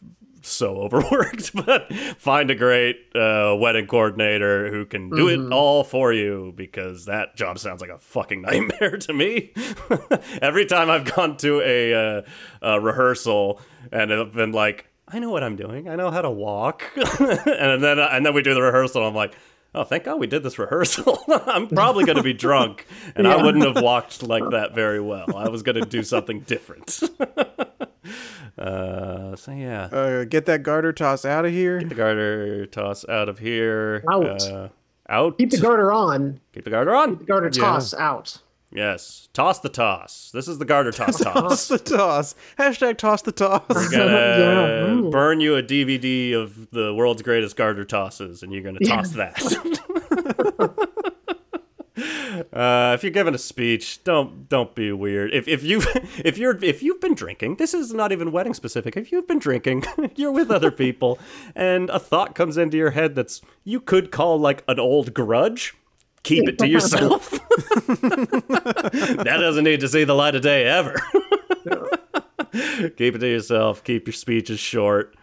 so [LAUGHS] overworked. But find a great uh, wedding coordinator who can do Mm-hmm. it all for you because that job sounds like a fucking [LAUGHS] nightmare to me. [LAUGHS] Every time I've gone to a, uh, a rehearsal and I've been like, I know what I'm doing. I know how to walk, and then and then we do the rehearsal. I'm like. Oh, thank God we did this rehearsal. I'm probably going to be drunk, and I wouldn't have walked like that very well. I was going to do something different. [LAUGHS] uh, so yeah, uh, get that garter toss out of here. the garter toss out of here. Out. Uh, out. Keep the garter on. Keep the garter on. Garter toss out. Yes. Toss the toss. This is the garter toss Toss toss. [LAUGHS] the toss. Hashtag toss the toss. Gonna [LAUGHS] Yeah, burn you a DVD of the world's greatest garter tosses, and you're gonna toss that. Uh, if you're giving a speech, don't don't be weird. If if you [LAUGHS] if you're if you've been drinking, this is not even wedding specific. If you've been drinking, [LAUGHS] you're with other people, and a thought comes into your head that's you could call like an old grudge. Keep it to yourself. [LAUGHS] that doesn't need to see the light of day ever. keep it to yourself. Keep your speeches short.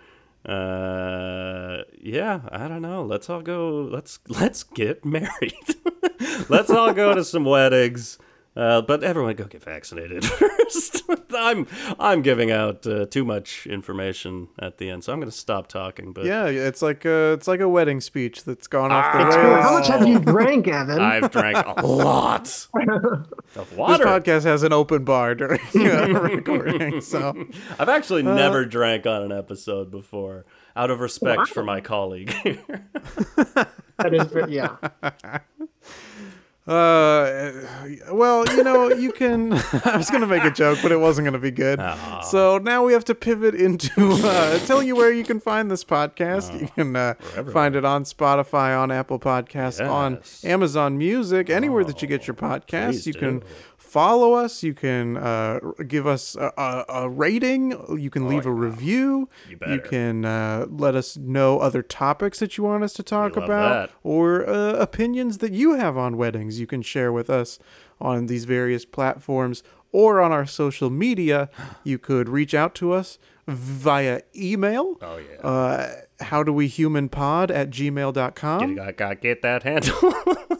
Uh, yeah, I don't know. Let's all go. Let's let's get married. [LAUGHS] let's all go to some weddings. Uh, but everyone go get vaccinated [LAUGHS] first. I'm I'm giving out uh, too much information at the end, so I'm going to stop talking. But Yeah, it's like a, it's like a wedding speech that's gone off the rails. cool. How much have you drank, Evan? I've drank a [LAUGHS] lot of This water. podcast has an open bar during [LAUGHS] uh, recording, so I've actually never drank on an episode before, out of respect for my colleague. that is, yeah. Uh, well, you know, you can. [LAUGHS] I was gonna make a joke, but it wasn't gonna be good. So now we have to pivot into uh, telling you where you can find this podcast. you can uh, find it on Spotify, on Apple Podcasts, on Amazon Music, anywhere that you get your podcasts. please You can do. Follow us. You can uh, give us a, a, a rating. You can leave a review. You better. can uh, let us know other topics that you want us to talk about that. or uh, opinions that you have on weddings you can share with us on these various platforms or on our social media [GASPS] you could reach out to us via email oh yeah, uh, how do we human pod at gmail.com you got to get that handle. [LAUGHS]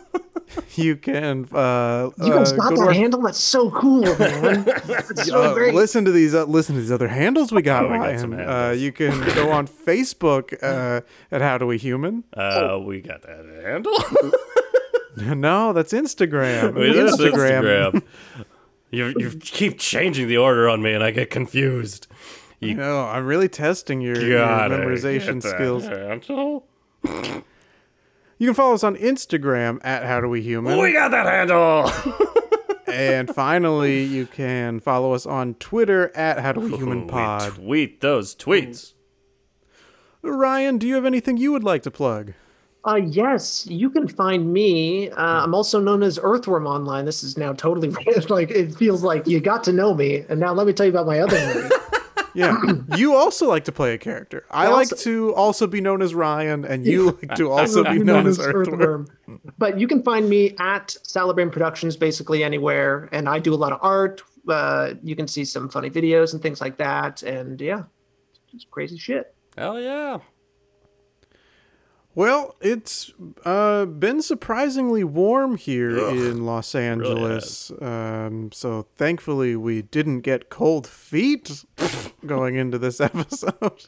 [LAUGHS] you can uh, You uh, guys got that our- handle? That's so cool, man. [LAUGHS] That's so uh, great. listen to these uh, listen to these other handles we got, [LAUGHS] Oh, we got Ryan. some uh, you can go on facebook uh, at how do we human Uh, we got that handle. no that's instagram Wait, that's instagram, Instagram. you you keep changing the order on me, and I get confused. You know, i'm really testing your, your memorization skills handle. You can follow us on Instagram at How Do We Human. We got that handle. [LAUGHS] and finally, you can follow us on Twitter at How Do We [LAUGHS] Human We Pod. tweet those tweets. Ryan, do you have anything you would like to plug? Uh, yes, you can find me. Uh, I'm also known as Earthworm Online. This is now totally [LAUGHS] like it feels like you got to know me, and now let me tell you about my other movie. Yeah. [CLEARS THROAT] You also like to play a character. I, I like also- to also be known as Ryan, and you like to also be [LAUGHS] known as Earthworm. But you can find me at Salabrain Productions basically anywhere, and I do a lot of art. Uh, you can see some funny videos and things like that, and yeah, it's crazy shit. Hell yeah. Well, it's uh, been surprisingly warm here in Los Angeles. um, so thankfully, we didn't get cold feet [LAUGHS] going into this [LAUGHS] episode.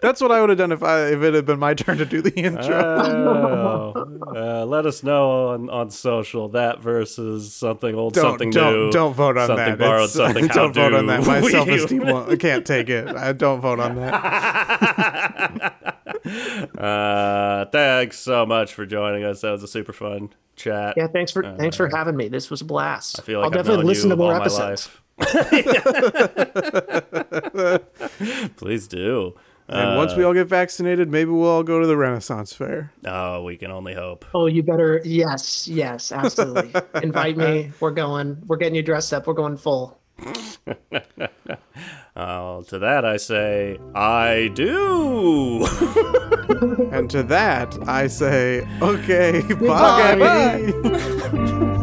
That's what I would have done if I if it had been my turn to do the intro. Oh, uh, let us know on, on social that versus something old, don't something don't new. don't vote on something that. borrowed, It's- something [LAUGHS] don't vote on that. My self esteem I can't take it. I don't vote on that. [LAUGHS] uh, thanks so much for joining us. That was a super fun chat. Yeah, thanks for thanks for having me. This was a blast. Uh, I feel like I'll I've definitely listen to more all my episodes. [LAUGHS] Please do. And once we all get vaccinated, maybe we'll all go to the Renaissance Fair. Oh, we can only hope. Oh, you better yes, yes, absolutely. Invite me. [LAUGHS] We're going. We're getting you dressed up. We're going full. Uh, to that I say, I do. And to that, I say, okay, [LAUGHS] bye. Bye. [LAUGHS]